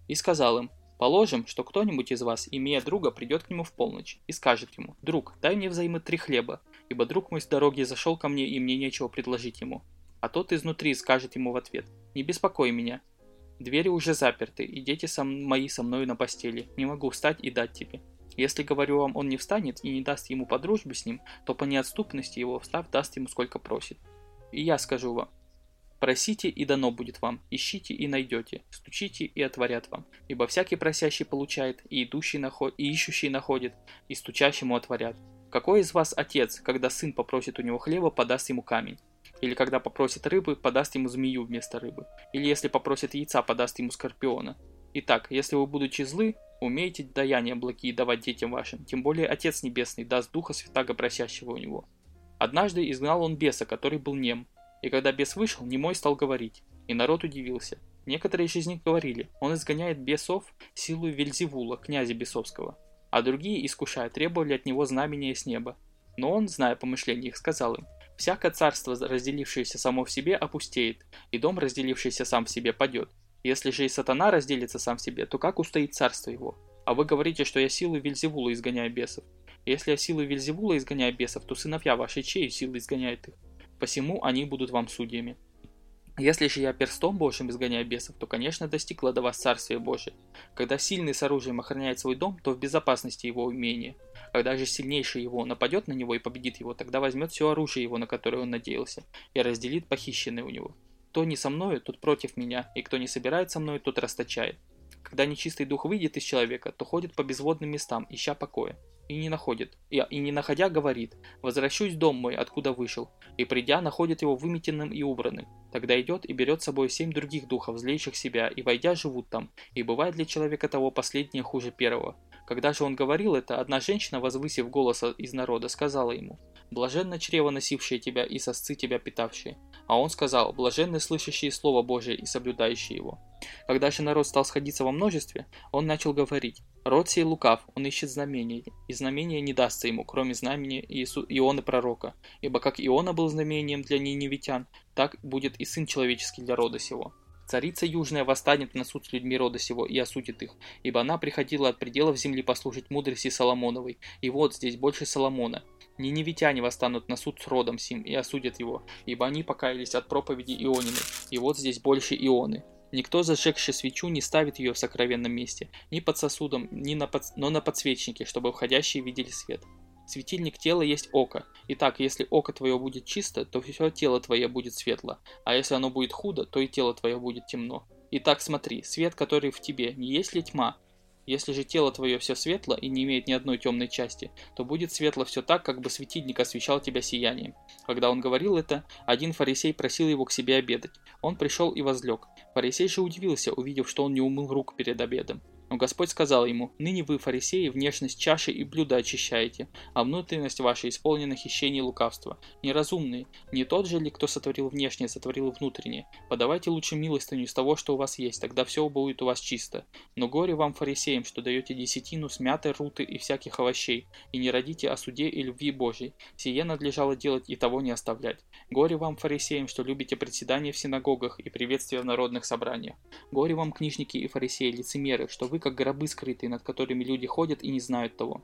И сказал им, Положим, что кто-нибудь из вас, имея друга, придет к нему в полночь и скажет ему, «Друг, дай мне взаймы три хлеба, ибо друг мой с дороги зашел ко мне, и мне нечего предложить ему». А тот изнутри скажет ему в ответ, «Не беспокой меня, двери уже заперты, и дети сам, мои со мною на постели, не могу встать и дать тебе». Если, говорю вам, он не встанет и не даст ему по дружбе с ним, то по неотступности его встав даст ему сколько просит. И я скажу вам, Просите, и дано будет вам, ищите, и найдете, стучите, и отворят вам. Ибо всякий просящий получает, и идущий наход... и ищущий находит, и стучащему отворят. Какой из вас отец, когда сын попросит у него хлеба, подаст ему камень? Или когда попросит рыбы, подаст ему змею вместо рыбы? Или если попросит яйца, подаст ему скорпиона? Итак, если вы, будучи злы, умеете даяния благие давать детям вашим, тем более Отец Небесный даст Духа Святаго просящего у него. Однажды изгнал он беса, который был нем, и когда бес вышел, немой стал говорить, и народ удивился. Некоторые из них говорили, он изгоняет бесов силу Вельзевула, князя бесовского, а другие, искушая, требовали от него знамения с неба. Но он, зная помышления их, сказал им, «Всякое царство, разделившееся само в себе, опустеет, и дом, разделившийся сам в себе, падет. Если же и сатана разделится сам в себе, то как устоит царство его? А вы говорите, что я силу Вельзевула изгоняю бесов. Если я силу Вельзевула изгоняю бесов, то сыновья ваши чьей силы изгоняют их? посему они будут вам судьями. Если же я перстом Божьим изгоняю бесов, то, конечно, достигло до вас Царствие Божие. Когда сильный с оружием охраняет свой дом, то в безопасности его умение. Когда же сильнейший его нападет на него и победит его, тогда возьмет все оружие его, на которое он надеялся, и разделит похищенное у него. Кто не со мною, тот против меня, и кто не собирает со мной, тот расточает. Когда нечистый дух выйдет из человека, то ходит по безводным местам, ища покоя и не находит, и, и не находя говорит, «Возвращусь в дом мой, откуда вышел», и придя, находит его выметенным и убранным. Тогда идет и берет с собой семь других духов, злейших себя, и войдя живут там, и бывает для человека того последнее хуже первого. Когда же он говорил это, одна женщина, возвысив голос из народа, сказала ему, «Блаженно чрево носившее тебя и сосцы тебя питавшие». А он сказал, «Блаженны слышащие Слово Божие и соблюдающие его». Когда же народ стал сходиться во множестве, он начал говорить, «Род сей лукав, он ищет знамения, и знамения не дастся ему, кроме знамения Иису, Ионы пророка, ибо как Иона был знамением для ниневитян, так будет и Сын Человеческий для рода сего». Царица Южная восстанет на суд с людьми рода сего и осудит их, ибо она приходила от пределов земли послушать мудрости Соломоновой, и вот здесь больше Соломона. Ниневитяне восстанут на суд с родом сим и осудят его, ибо они покаялись от проповеди Ионины, и вот здесь больше Ионы. Никто, зажегший свечу, не ставит ее в сокровенном месте, ни под сосудом, ни на под... но на подсвечнике, чтобы входящие видели свет. Светильник тела есть око. Итак, если око твое будет чисто, то все тело твое будет светло, а если оно будет худо, то и тело твое будет темно. Итак, смотри, свет, который в тебе, не есть ли тьма? Если же тело твое все светло и не имеет ни одной темной части, то будет светло все так, как бы светильник освещал тебя сиянием. Когда он говорил это, один фарисей просил его к себе обедать. Он пришел и возлег. Фарисей же удивился, увидев, что он не умыл рук перед обедом. Но Господь сказал ему, «Ныне вы, фарисеи, внешность чаши и блюда очищаете, а внутренность ваша исполнена хищений и лукавства. Неразумные, не тот же ли, кто сотворил внешнее, сотворил внутреннее? Подавайте лучше милостыню из того, что у вас есть, тогда все будет у вас чисто. Но горе вам, фарисеям, что даете десятину с мятой, руты и всяких овощей, и не родите о суде и любви Божьей. Сие надлежало делать и того не оставлять. Горе вам, фарисеям, что любите председание в синагогах и приветствие в народных собраниях. Горе вам, книжники и фарисеи, лицемеры, что вы как гробы скрытые, над которыми люди ходят и не знают того.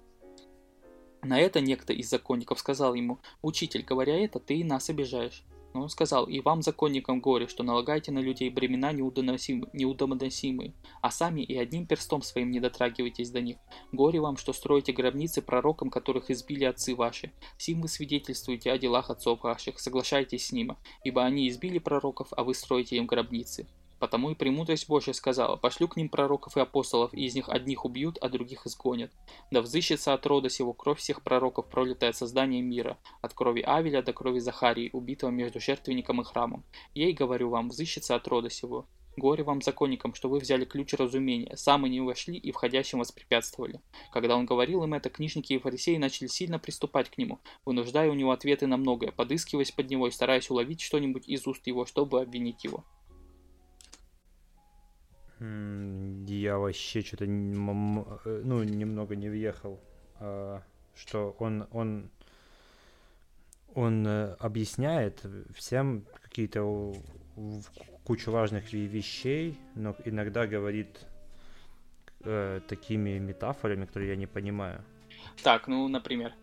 На это некто из законников сказал ему, «Учитель, говоря это, ты и нас обижаешь». Но он сказал, «И вам, законникам, горе, что налагаете на людей бремена неудоносимые, а сами и одним перстом своим не дотрагиваетесь до них. Горе вам, что строите гробницы пророкам, которых избили отцы ваши. Сим вы свидетельствуете о делах отцов ваших, соглашайтесь с ними, ибо они избили пророков, а вы строите им гробницы. Потому и премудрость Божья сказала, пошлю к ним пророков и апостолов, и из них одних убьют, а других изгонят. Да взыщется от рода сего кровь всех пророков, пролитая от создания мира, от крови Авеля до крови Захарии, убитого между жертвенником и храмом. Ей, говорю вам, взыщется от рода сего. Горе вам, законникам, что вы взяли ключ разумения, сами не вошли и входящим воспрепятствовали. Когда он говорил им это, книжники и фарисеи начали сильно приступать к нему, вынуждая у него ответы на многое, подыскиваясь под него и стараясь уловить что-нибудь из уст его, чтобы обвинить его. Я вообще что-то, э, ну, немного не въехал, а, что он, он, он э, объясняет всем какие-то кучу важных вещей, но иногда говорит э, такими метафорами, которые я не понимаю. Так, ну, например.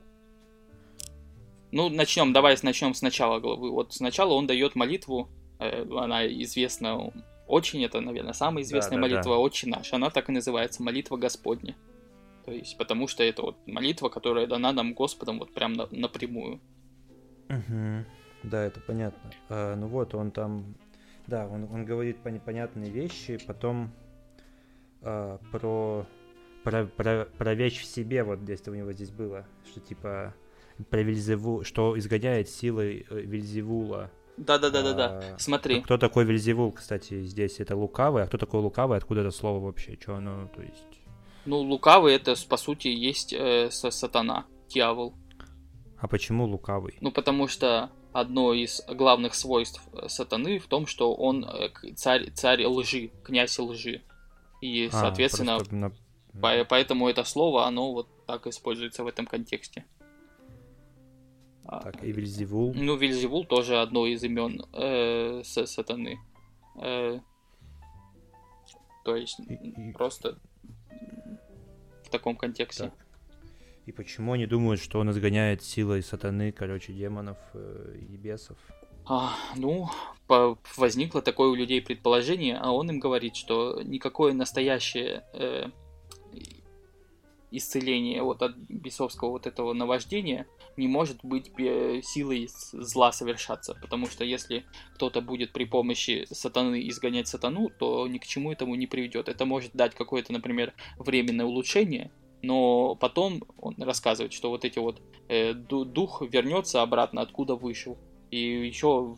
Ну, начнем, давай начнем с начала главы. Вот сначала он дает молитву, она известна очень, это, наверное, самая известная да, да, молитва да. «Отче наш». Она так и называется «Молитва Господня». То есть, потому что это вот молитва, которая дана нам Господом вот прям на, напрямую. Угу. Да, это понятно. А, ну вот, он там... Да, он, он говорит непонятные вещи, потом а, про, про, про, про вещь в себе, вот если у него здесь было, что типа про Вильзеву, что изгоняет силы э, Вильзевула, да-да-да-да-да. А, Смотри. Кто такой Вельзевул, кстати, здесь? Это лукавый. А кто такой лукавый? Откуда это слово вообще? Что оно, то есть... Ну, лукавый это, по сути, есть э, сатана, дьявол. А почему лукавый? Ну, потому что одно из главных свойств э, сатаны в том, что он э, царь, царь лжи, князь лжи. И, а, соответственно, на... поэтому это слово, оно вот так используется в этом контексте. Так, и Вильзевул. Ну, Вильзевул тоже одно из имен э, сатаны. Э, то есть, и... просто в таком контексте. Так. И почему они думают, что он изгоняет силой сатаны, короче, демонов э, и бесов? А, ну, по, возникло такое у людей предположение, а он им говорит, что никакое настоящее э, исцеление вот от бесовского вот этого наваждения не может быть силой зла совершаться, потому что если кто-то будет при помощи сатаны изгонять сатану, то ни к чему этому не приведет. Это может дать какое-то, например, временное улучшение, но потом он рассказывает, что вот эти вот э, дух вернется обратно, откуда вышел, и еще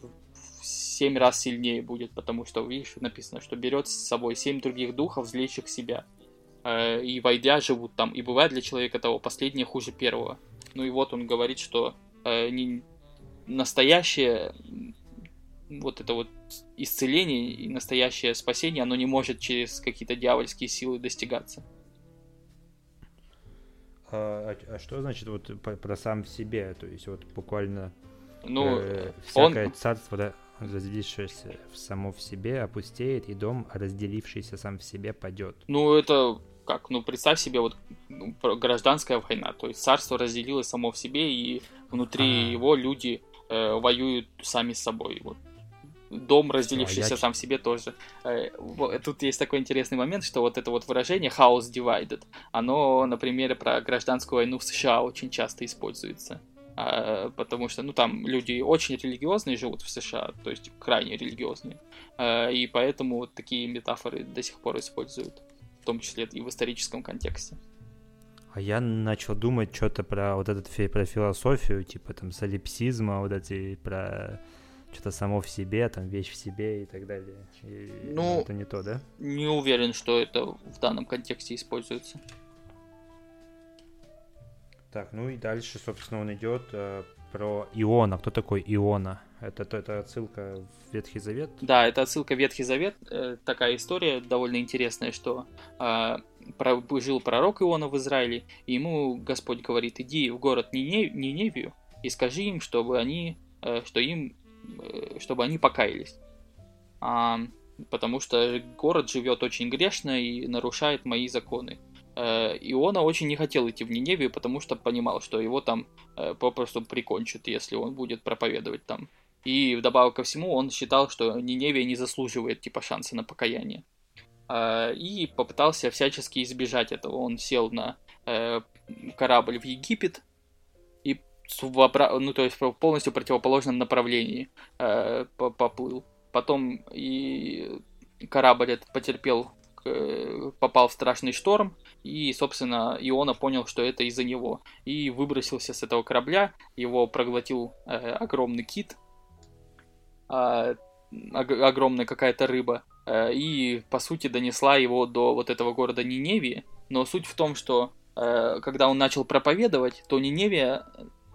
в семь раз сильнее будет, потому что, видишь, написано, что берет с собой семь других духов, злейших себя. Э, и войдя живут там. И бывает для человека того последнее хуже первого. Ну и вот он говорит, что э, не, настоящее вот это вот исцеление и настоящее спасение, оно не может через какие-то дьявольские силы достигаться. А, а, а что значит вот про, сам в себе? То есть вот буквально ну, э, всякое он... царство разделившееся в само в себе опустеет, и дом, разделившийся сам в себе, падет. Ну, это как, ну, представь себе вот ну, гражданская война, то есть царство разделилось само в себе, и внутри ага. его люди э, воюют сами с собой, вот. Дом, разделившийся а сам в себе тоже. Э, тут есть такой интересный момент, что вот это вот выражение house divided, оно, например, про гражданскую войну в США очень часто используется. А, потому что, ну, там люди очень религиозные живут в США, то есть крайне религиозные, а, и поэтому вот такие метафоры до сих пор используют, том числе и в историческом контексте. А я начал думать что-то про вот этот про философию, типа там солипсизма, вот эти про что-то само в себе, там вещь в себе и так далее. И, ну, это не то, да? Не уверен, что это в данном контексте используется. Так, ну и дальше, собственно, он идет э, про Иона. Кто такой Иона? Это, это, это отсылка в Ветхий Завет? Да, это отсылка в Ветхий Завет. Э, такая история довольно интересная, что э, про, жил пророк Иона в Израиле, и ему Господь говорит, иди в город Ниневию и скажи им, чтобы они, э, что им, э, чтобы они покаялись. А, потому что город живет очень грешно и нарушает мои законы. Э, Иона очень не хотел идти в Ниневию, потому что понимал, что его там э, попросту прикончат, если он будет проповедовать там. И вдобавок ко всему он считал, что Ниневия не заслуживает типа шанса на покаяние. Э, и попытался всячески избежать этого. Он сел на корабль в Египет и ну, то есть в полностью противоположном направлении поплыл. Потом и корабль этот потерпел Э, попал в страшный шторм, и, собственно, Иона понял, что это из-за него. И выбросился с этого корабля, его проглотил э, огромный кит, э, огромная какая-то рыба, э, и, по сути, донесла его до вот этого города Ниневии. Но суть в том, что э, когда он начал проповедовать, то Ниневия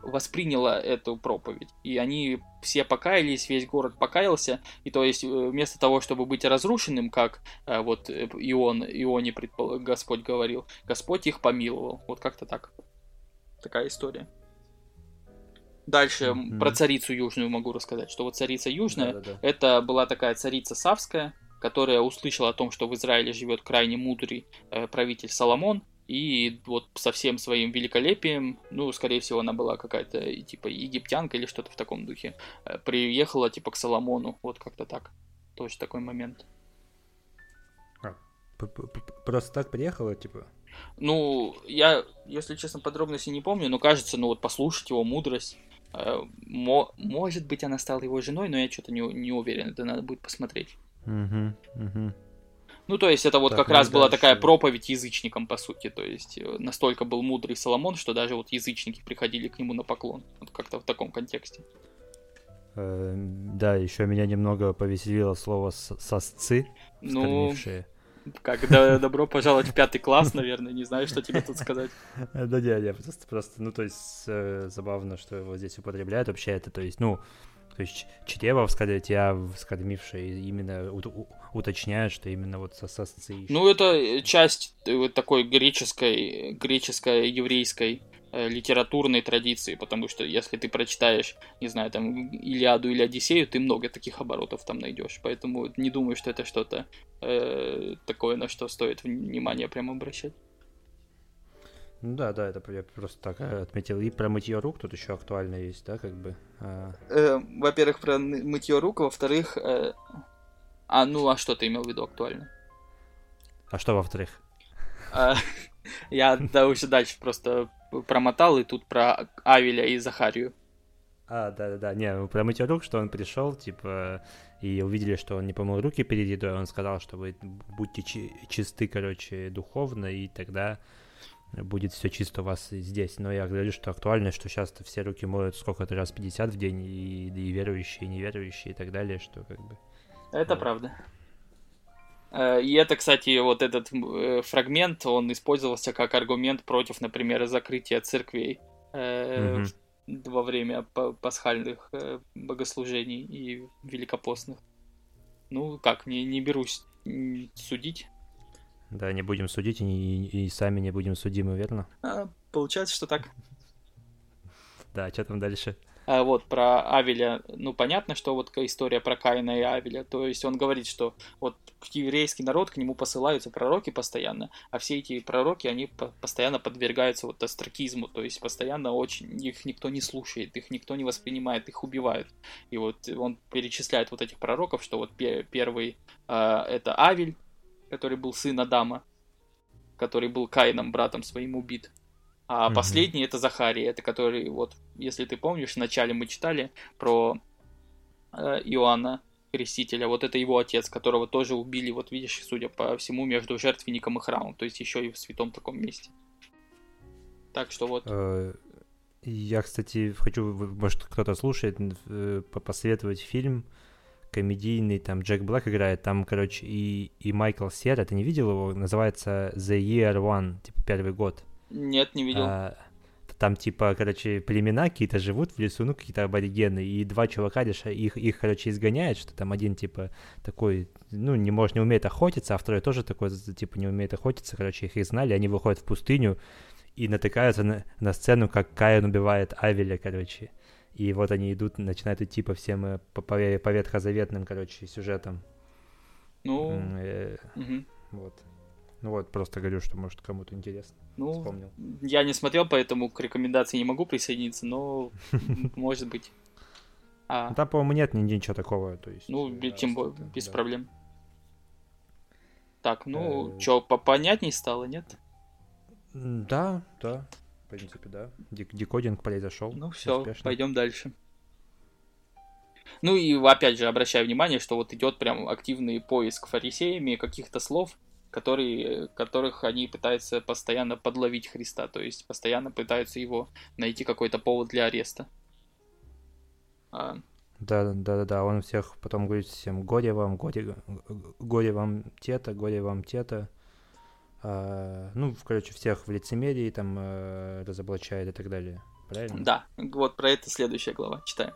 восприняла эту проповедь. И они все покаялись, весь город покаялся. И то есть э, вместо того, чтобы быть разрушенным, как вот Ион, Ионе предпол... Господь говорил, Господь их помиловал. Вот как-то так. Такая история. Дальше mm-hmm. про царицу южную могу рассказать, что вот царица южная, Да-да-да. это была такая царица Савская, которая услышала о том, что в Израиле живет крайне мудрый э, правитель Соломон, и вот со всем своим великолепием, ну, скорее всего, она была какая-то типа египтянка или что-то в таком духе, э, приехала типа к Соломону, вот как-то так. Точно такой момент. А, просто так приехала, типа? Ну, я, если честно, подробности не помню, но кажется, ну вот послушать его мудрость. Э, мо- может быть, она стала его женой, но я что-то не, не уверен, это надо будет посмотреть. Угу, угу. Ну, то есть это вот так, как раз была такая проповедь язычникам, по сути. То есть э, настолько был мудрый Соломон, что даже вот язычники приходили к нему на поклон. Вот как-то в таком контексте. Э, да, еще меня немного повеселило слово сосцы, ну, как, да, добро пожаловать в пятый класс, наверное, не знаю, что тебе тут сказать. Да не, не, просто, просто, ну, то есть, э, забавно, что его здесь употребляют вообще это, то есть, ну, то есть чрево вскормившее, вскормившее именно уточняют, что именно вот сосцы. Ну, это часть э, вот такой греческой, греческой, еврейской э, литературной традиции, потому что если ты прочитаешь, не знаю, там, Илиаду или Одиссею, ты много таких оборотов там найдешь, поэтому не думаю, что это что-то э, такое, на что стоит внимание прямо обращать. Ну да, да, это я просто так э, отметил. И про мытье рук тут еще актуально есть, да, как бы. А... Э, во-первых, про мытье рук, во-вторых, э... а ну а что ты имел в виду актуально? А что во-вторых? А, я да, уже дальше просто промотал, и тут про Авеля и Захарию. А, да-да-да, не, ну, про мытье рук, что он пришел, типа, и увидели, что он не помыл руки перед едой, он сказал, что вы будьте чисты, короче, духовно, и тогда будет все чисто у вас здесь. Но я говорю, что актуально, что сейчас все руки моют сколько-то раз 50 в день, и, и верующие, и неверующие, и так далее, что как бы... Это вот. правда. Э, и это, кстати, вот этот э, фрагмент, он использовался как аргумент против, например, закрытия церквей угу. во время пасхальных богослужений и великопостных. Ну, как, не, не берусь судить. Да, не будем судить и, и, и сами не будем судимы, верно? А, получается, что так. Да, что там дальше? А вот про Авеля, ну понятно, что вот история про Каина и Авеля, то есть он говорит, что вот еврейский народ, к нему посылаются пророки постоянно, а все эти пророки, они постоянно подвергаются вот астракизму, то есть постоянно очень, их никто не слушает, их никто не воспринимает, их убивают. И вот он перечисляет вот этих пророков, что вот первый э, это Авель, который был сын Адама, который был Каином, братом своим убит. А mm-hmm. последний это Захария, это который, вот, если ты помнишь, вначале мы читали про э, Иоанна Крестителя, вот это его отец, которого тоже убили, вот видишь, судя по всему, между жертвенником и храмом, то есть еще и в святом таком месте. Так что вот. Э, я, кстати, хочу, может, кто-то слушает, э, посоветовать фильм комедийный, там Джек Блэк играет, там, короче, и, и Майкл Сера, ты не видел его? Называется The Year One, типа первый год. Нет, не видел. А, там, типа, короче, племена какие-то живут в лесу, ну, какие-то аборигены, и два чувака лишь их, их, короче, изгоняют, что там один, типа, такой, ну, не может, не умеет охотиться, а второй тоже такой, типа, не умеет охотиться, короче, их изгнали, они выходят в пустыню и натыкаются на, на сцену, как Каин убивает Авеля, короче. И вот они идут, начинают идти по всем, э, по, по, по ветхозаветным, короче, сюжетам. Ну, э, угу. вот. Ну вот, просто говорю, что может кому-то интересно. Ну, Вспомнил. я не смотрел, поэтому к рекомендации не могу присоединиться, но может быть. А... Там, по-моему, нет ничего такого, то есть. Ну, тем более, без проблем. Так, ну, э, что, попонятней стало, нет? Да, да принципе, да. Декодинг произошел. Ну все, пойдем дальше. Ну и опять же обращаю внимание, что вот идет прям активный поиск фарисеями каких-то слов, которые, которых они пытаются постоянно подловить Христа, то есть постоянно пытаются его найти какой-то повод для ареста. А... Да, да, да, да, он всех потом говорит всем горе вам, горе, горе вам тета, горе вам тета. А, ну, короче, всех в лицемерии там э, разоблачает и так далее. Правильно? Да, вот про это следующая глава. Читаем.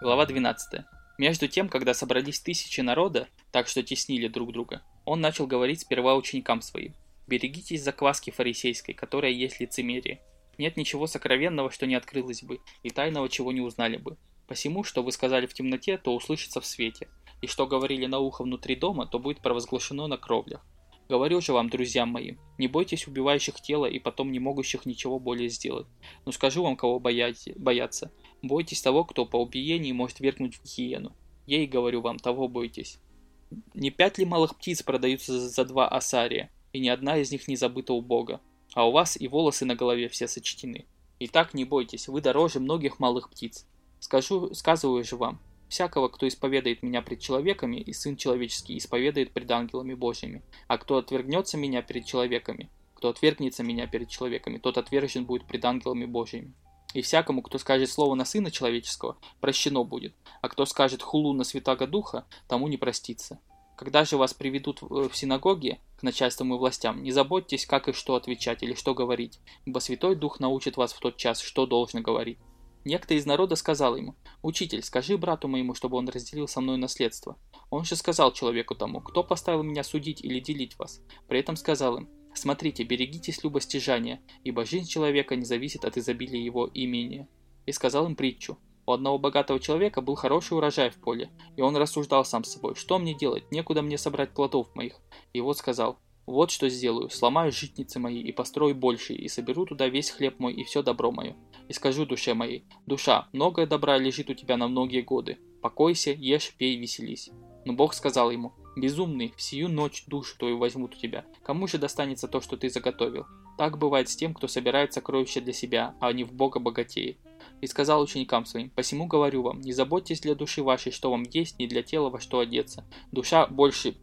Глава 12. Между тем, когда собрались тысячи народа, так что теснили друг друга, он начал говорить сперва ученикам своим. «Берегитесь закваски фарисейской, которая есть лицемерие. Нет ничего сокровенного, что не открылось бы, и тайного, чего не узнали бы. Посему, что вы сказали в темноте, то услышится в свете, и что говорили на ухо внутри дома, то будет провозглашено на кровлях. Говорю же вам, друзья мои, не бойтесь убивающих тело и потом не могущих ничего более сделать. Но скажу вам, кого бояться. Бойтесь того, кто по убиении может вернуть в гиену. Ей говорю вам, того бойтесь. Не пять ли малых птиц продаются за два асария, и ни одна из них не забыта у Бога? А у вас и волосы на голове все сочтены. Итак, не бойтесь, вы дороже многих малых птиц. Скажу, сказываю же вам, Всякого, кто исповедает меня пред человеками, и Сын Человеческий исповедает пред ангелами Божьими. А кто отвергнется меня перед человеками, кто отвергнется меня перед человеками, тот отвержен будет пред ангелами Божьими. И всякому, кто скажет слово на Сына Человеческого, прощено будет, а кто скажет хулу на Святаго Духа, тому не простится. Когда же вас приведут в синагоге к начальствам и властям, не заботьтесь, как и что отвечать или что говорить, ибо Святой Дух научит вас в тот час, что должно говорить. Некто из народа сказал ему, «Учитель, скажи брату моему, чтобы он разделил со мной наследство». Он же сказал человеку тому, «Кто поставил меня судить или делить вас?» При этом сказал им, «Смотрите, берегитесь любостяжания, ибо жизнь человека не зависит от изобилия его имения». И сказал им притчу, у одного богатого человека был хороший урожай в поле, и он рассуждал сам с собой, что мне делать, некуда мне собрать плодов моих. И вот сказал, вот что сделаю, сломаю житницы мои и построю большие, и соберу туда весь хлеб мой и все добро мое. И скажу душе моей, душа, многое добра лежит у тебя на многие годы. Покойся, ешь, пей, веселись. Но Бог сказал ему, безумный, в сию ночь душу твою возьмут у тебя. Кому же достанется то, что ты заготовил? Так бывает с тем, кто собирает сокровища для себя, а не в Бога богатеет. И сказал ученикам своим, посему говорю вам, не заботьтесь для души вашей, что вам есть, ни для тела во что одеться. Душа больше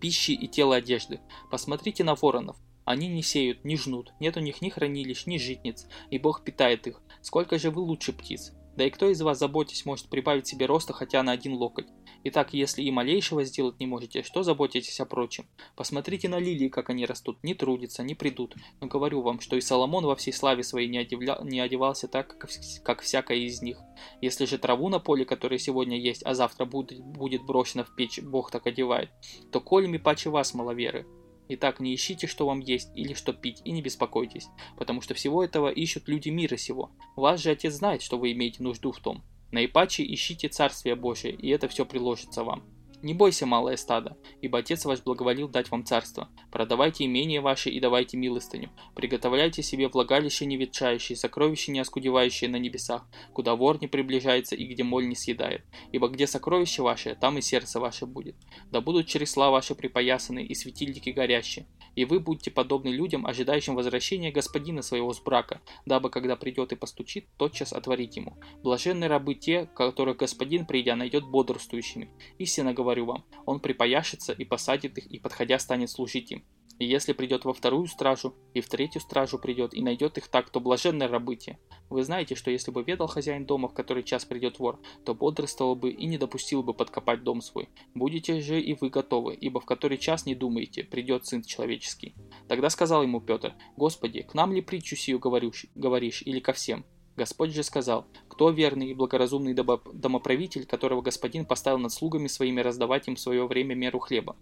пищи и тела одежды. Посмотрите на воронов. Они не сеют, не жнут, нет у них ни хранилищ, ни житниц, и Бог питает их. Сколько же вы лучше птиц? Да и кто из вас, заботясь, может прибавить себе роста хотя на один локоть? Итак, если и малейшего сделать не можете, что заботитесь о прочем? Посмотрите на лилии, как они растут, не трудятся, не придут. Но говорю вам, что и Соломон во всей славе своей не, одевля... не одевался так, как, как всякая из них. Если же траву на поле, которая сегодня есть, а завтра будет, будет брошена в печь, Бог так одевает, то колями паче вас, маловеры. Итак, не ищите, что вам есть или что пить, и не беспокойтесь, потому что всего этого ищут люди мира сего. Ваш же Отец знает, что вы имеете нужду в том. Наипаче ищите Царствие Божие, и это все приложится вам. Не бойся, малое стадо, ибо Отец ваш благоволил дать вам царство. Продавайте имение ваше и давайте милостыню. Приготовляйте себе влагалище не ветшающее, сокровище не оскудевающее на небесах, куда вор не приближается и где моль не съедает. Ибо где сокровище ваше, там и сердце ваше будет. Да будут чресла ваши припоясаны и светильники горящие. И вы будьте подобны людям, ожидающим возвращения господина своего с брака, дабы когда придет и постучит, тотчас отворить ему. Блаженны рабы те, которых господин, придя, найдет бодрствующими. Истинно говорю вам, он припояшется и посадит их, и подходя станет служить им. И если придет во вторую стражу, и в третью стражу придет, и найдет их так, то блаженны рабы те. Вы знаете, что если бы ведал хозяин дома, в который час придет вор, то бодрствовал бы и не допустил бы подкопать дом свой. Будете же и вы готовы, ибо в который час не думаете, придет Сын Человеческий. Тогда сказал ему Петр, Господи, к нам ли притчу сию говоришь, говоришь или ко всем? Господь же сказал, кто верный и благоразумный домоправитель, которого господин поставил над слугами своими раздавать им в свое время меру хлеба?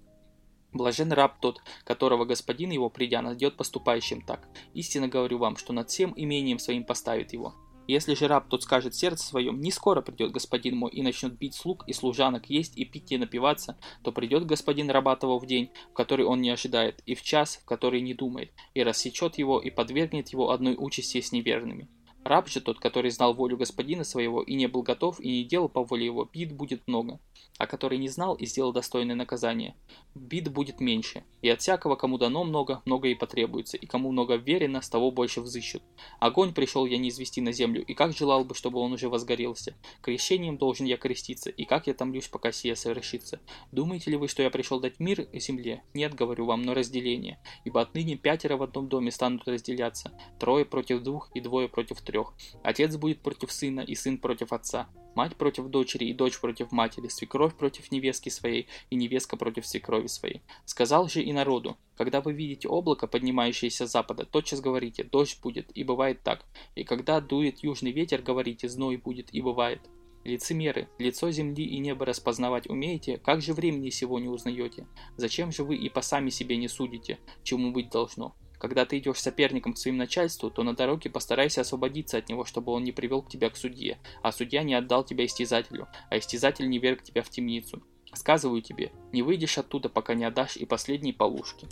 Блажен раб тот, которого господин его, придя, найдет поступающим так. Истинно говорю вам, что над всем имением своим поставит его. Если же раб тот скажет сердце своем, не скоро придет господин мой и начнет бить слуг и служанок, есть и пить и напиваться, то придет господин раба того в день, в который он не ожидает, и в час, в который не думает, и рассечет его и подвергнет его одной участи с неверными. Раб же тот, который знал волю господина своего и не был готов и не делал по воле его, бит будет много, а который не знал и сделал достойное наказание, бит будет меньше, и от всякого, кому дано много, много и потребуется, и кому много верено, с того больше взыщут. Огонь пришел я не извести на землю, и как желал бы, чтобы он уже возгорелся. Крещением должен я креститься, и как я томлюсь, пока сия совершится. Думаете ли вы, что я пришел дать мир земле? Нет, говорю вам, но разделение, ибо отныне пятеро в одном доме станут разделяться, трое против двух и двое против трех трех. Отец будет против сына, и сын против отца. Мать против дочери, и дочь против матери, свекровь против невестки своей, и невестка против свекрови своей. Сказал же и народу, когда вы видите облако, поднимающееся с запада, тотчас говорите, дождь будет, и бывает так. И когда дует южный ветер, говорите, зной будет, и бывает. Лицемеры, лицо земли и неба распознавать умеете, как же времени сего не узнаете? Зачем же вы и по сами себе не судите, чему быть должно? Когда ты идешь соперником к своим начальству, то на дороге постарайся освободиться от него, чтобы он не привел тебя к судье, а судья не отдал тебя истязателю, а истязатель не верг тебя в темницу. Сказываю тебе, не выйдешь оттуда, пока не отдашь и последние полушки.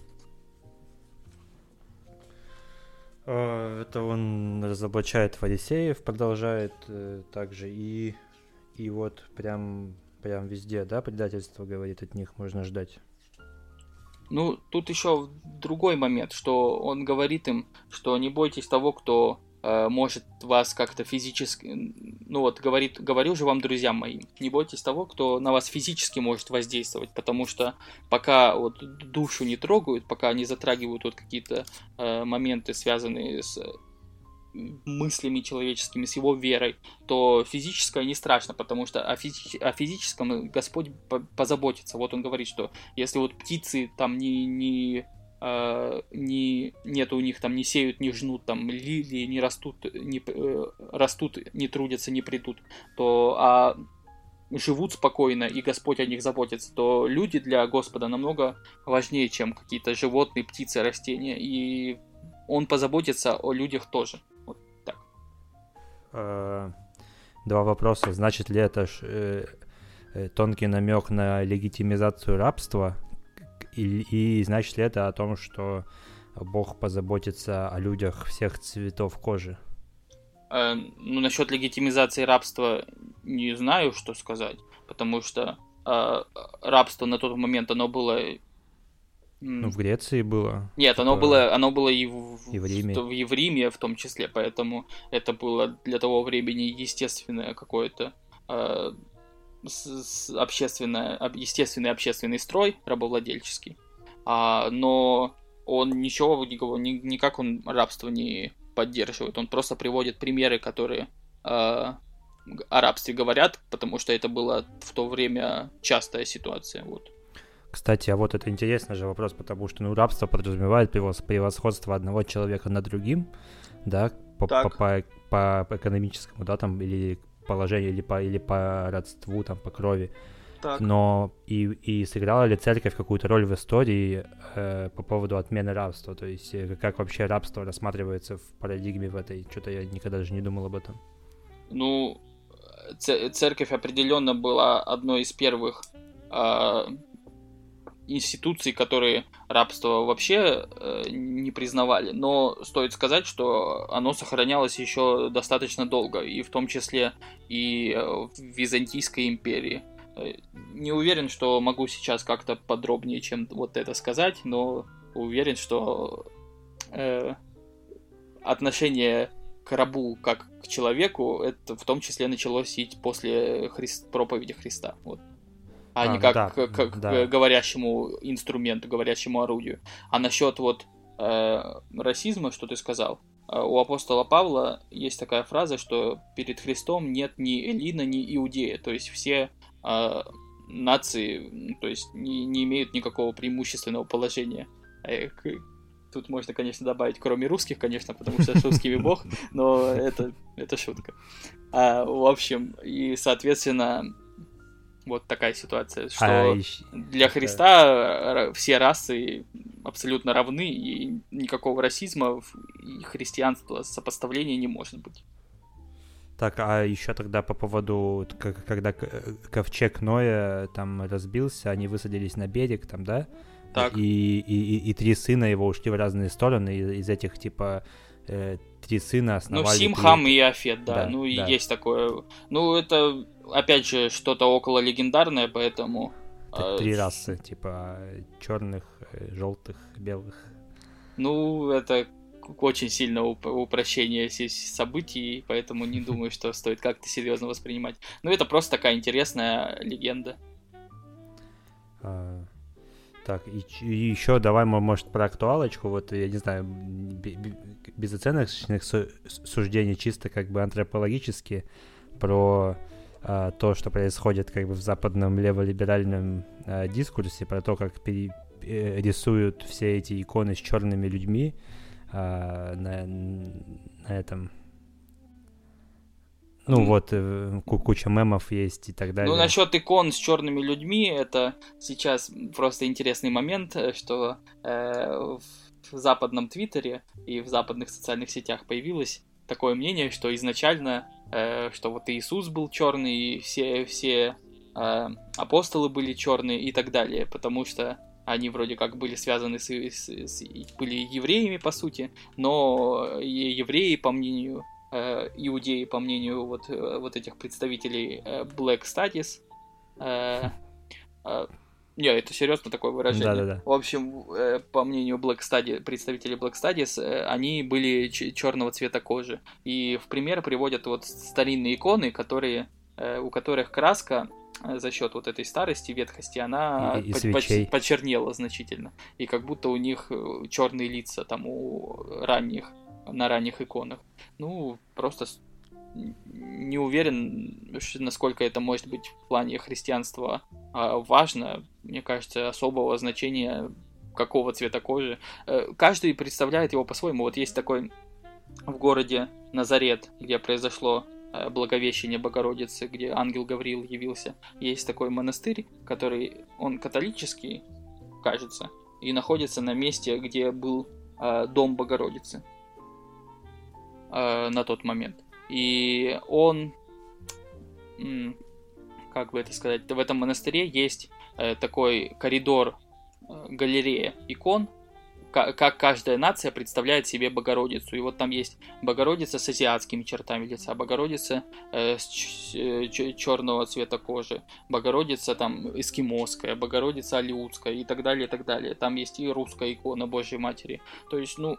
А, это он разоблачает фарисеев, продолжает э, также и и вот прям прям везде, да, предательство говорит от них можно ждать. Ну, тут еще другой момент, что он говорит им, что не бойтесь того, кто э, может вас как-то физически, ну вот говорит, говорю же вам, друзья мои, не бойтесь того, кто на вас физически может воздействовать, потому что пока вот душу не трогают, пока не затрагивают вот какие-то э, моменты, связанные с мыслями человеческими, с его верой, то физическое не страшно, потому что о, физи- о физическом Господь позаботится. Вот он говорит, что если вот птицы там не, не Uh, не, нет у них там, не сеют, не жнут, там, лилии не растут, не, uh, растут, не трудятся, не придут, то а живут спокойно, и Господь о них заботится, то люди для Господа намного важнее, чем какие-то животные, птицы, растения, и Он позаботится о людях тоже. Э, два вопроса. Значит ли это э, э, тонкий намек на легитимизацию рабства? И, и значит ли это о том, что Бог позаботится о людях всех цветов кожи? Э, ну, насчет легитимизации рабства не знаю, что сказать, потому что э, рабство на тот момент оно было ну, в Греции было. Нет, оно было, оно было и в, и в, Риме. В, и в Риме в том числе, поэтому это было для того времени естественное какое-то э, общественное, естественный общественный строй рабовладельческий. А, но он ничего, ни, никак он рабство не поддерживает. Он просто приводит примеры, которые э, о рабстве говорят, потому что это была в то время частая ситуация. Вот. Кстати, а вот это интересный же вопрос, потому что ну, рабство подразумевает превосходство одного человека над другим, да, по, по, по, по экономическому, да, там, или положению, или по, или по родству, там, по крови. Так. Но и, и сыграла ли церковь какую-то роль в истории э, по поводу отмены рабства? То есть э, как вообще рабство рассматривается в парадигме в этой? Что-то я никогда даже не думал об этом. Ну, церковь определенно была одной из первых э, институций, которые рабство вообще э, не признавали. Но стоит сказать, что оно сохранялось еще достаточно долго, и в том числе и э, в Византийской империи. Э, не уверен, что могу сейчас как-то подробнее, чем вот это сказать, но уверен, что э, отношение к рабу как к человеку, это в том числе началось и после Христ, проповеди Христа. Вот. А, а не как, да, к, к, да. говорящему инструменту, говорящему орудию. А насчет вот э, расизма, что ты сказал, э, у апостола Павла есть такая фраза, что перед Христом нет ни Элина, ни Иудея. То есть все э, нации то есть не, не имеют никакого преимущественного положения. Э, Тут можно, конечно, добавить, кроме русских, конечно, потому что с русскими бог, но это, это шутка. А, в общем, и, соответственно, вот такая ситуация, что а, для Христа все расы абсолютно равны, и никакого расизма и христианства сопоставления не может быть. Так, а еще тогда по поводу, когда ковчег Ноя там разбился, они высадились на берег, там, да? Так. И, и, и, и три сына его ушли в разные стороны, из, из этих, типа, э, три сына основали... Ну, Сим, три... Хам и Афет, да, да ну, да. и есть такое... Ну, это, опять же, что-то около легендарное, поэтому... Так, три расы, типа, черных, э, желтых, белых. Ну, это очень сильно упрощение событий, поэтому не думаю, что стоит как-то серьезно воспринимать. Ну, это просто такая интересная легенда. А, так, и, и еще давай, может, про актуалочку, вот, я не знаю, без оценочных суждений, чисто как бы антропологически, про а, то, что происходит как бы в западном леволиберальном а, дискурсе, про то, как пере, э, рисуют все эти иконы с черными людьми а, на, на этом ну вот, э, куча мемов есть и так далее. Ну, насчет икон с черными людьми, это сейчас просто интересный момент, э, что э, в западном твиттере и в западных социальных сетях появилось такое мнение, что изначально, э, что вот Иисус был черный, и все, все э, апостолы были черные и так далее, потому что они вроде как были связаны с, с, с были евреями по сути, но евреи, по мнению э, иудеи, по мнению вот, э, вот этих представителей э, Black Studies. Э, э, не, это серьезно такое выражение. Да-да-да. В общем, э, по мнению Black Studies, представителей Black Studies, э, они были черного цвета кожи. И в пример приводят вот старинные иконы, которые, э, у которых краска за счет вот этой старости, ветхости, она и, и по- по- почернела значительно. И как будто у них черные лица там у ранних на ранних иконах. Ну, просто не уверен, насколько это может быть в плане христианства а, важно. Мне кажется, особого значения какого цвета кожи. Э, каждый представляет его по-своему. Вот есть такой в городе Назарет, где произошло э, Благовещение Богородицы, где ангел Гавриил явился. Есть такой монастырь, который, он католический, кажется, и находится на месте, где был э, дом Богородицы на тот момент. И он, как бы это сказать, в этом монастыре есть э, такой коридор, э, галерея икон, как каждая нация представляет себе Богородицу. И вот там есть Богородица с азиатскими чертами лица, Богородица э, с э, черного цвета кожи, Богородица там эскимосская, Богородица алиутская и так далее, и так далее. Там есть и русская икона Божьей Матери. То есть, ну,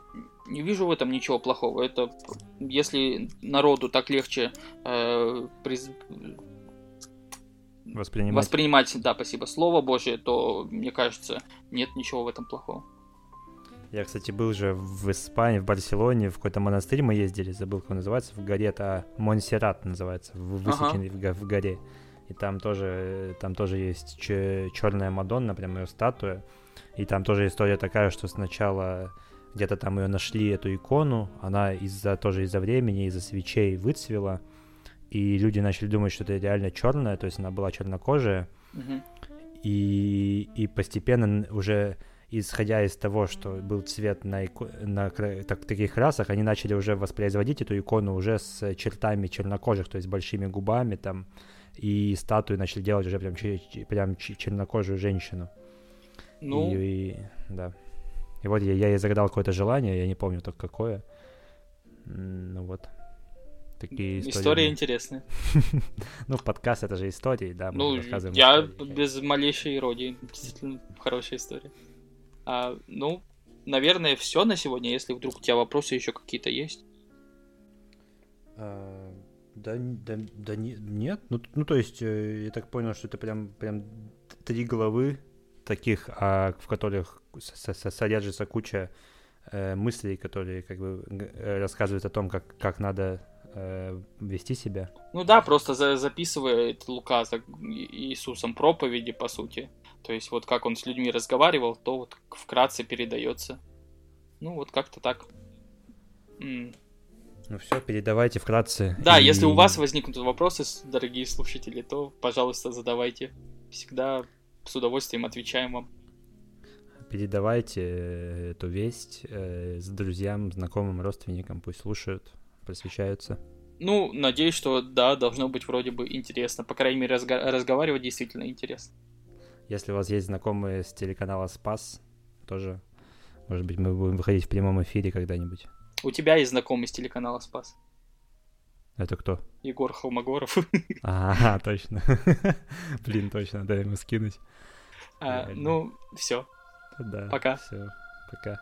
не вижу в этом ничего плохого. Это, если народу так легче э, приз... воспринимать. воспринимать, да, спасибо, Слово Божие, то, мне кажется, нет ничего в этом плохого. Я, кстати, был же в Испании, в Барселоне, в какой-то монастырь мы ездили, забыл, как он называется, в горе, это Монсеррат называется, высеченный ага. в, в горе. И там тоже, там тоже есть черная Мадонна, прям ее статуя. И там тоже история такая, что сначала где-то там ее нашли, эту икону, она из-за тоже из-за времени, из-за свечей выцвела, и люди начали думать, что это реально черная, то есть она была чернокожая, Угу. И, и постепенно уже исходя из того, что был цвет на, ико... на так, таких расах, они начали уже воспроизводить эту икону уже с чертами чернокожих, то есть большими губами там, и статуи начали делать уже прям, прям чернокожую женщину. Ну... И, и, да. И вот я, я ей загадал какое-то желание, я не помню только какое. Ну вот. Такие истории. История интересная. ну, подкаст это же истории, да. Ну, я без малейшей иронии. Действительно хорошая история. А, ну, наверное, все на сегодня. Если вдруг у тебя вопросы еще какие-то есть. А, да, да, да не, нет. Ну, ну, то есть, э, я так понял, что это прям, прям три головы таких, а, в которых содержится куча э, мыслей, которые как бы э, рассказывают о том, как, как надо э, вести себя. Ну да, просто за, записывает Лука за Иисусом проповеди, по сути. То есть вот как он с людьми разговаривал, то вот вкратце передается. Ну вот как-то так. М. Ну все, передавайте вкратце. Да, и... если у вас возникнут вопросы, дорогие слушатели, то, пожалуйста, задавайте. Всегда с удовольствием отвечаем вам. Передавайте э, эту весть э, с друзьям, знакомым, родственникам, пусть слушают, просвещаются. Ну, надеюсь, что да, должно быть вроде бы интересно. По крайней мере, разго- разговаривать действительно интересно. Если у вас есть знакомые с телеканала Спас, тоже, может быть, мы будем выходить в прямом эфире когда-нибудь. У тебя есть знакомый с телеканала Спас? Это кто? Егор Холмогоров. А, точно. Блин, точно, дай ему скинуть. А, ну, все. Да. Пока. Все, пока.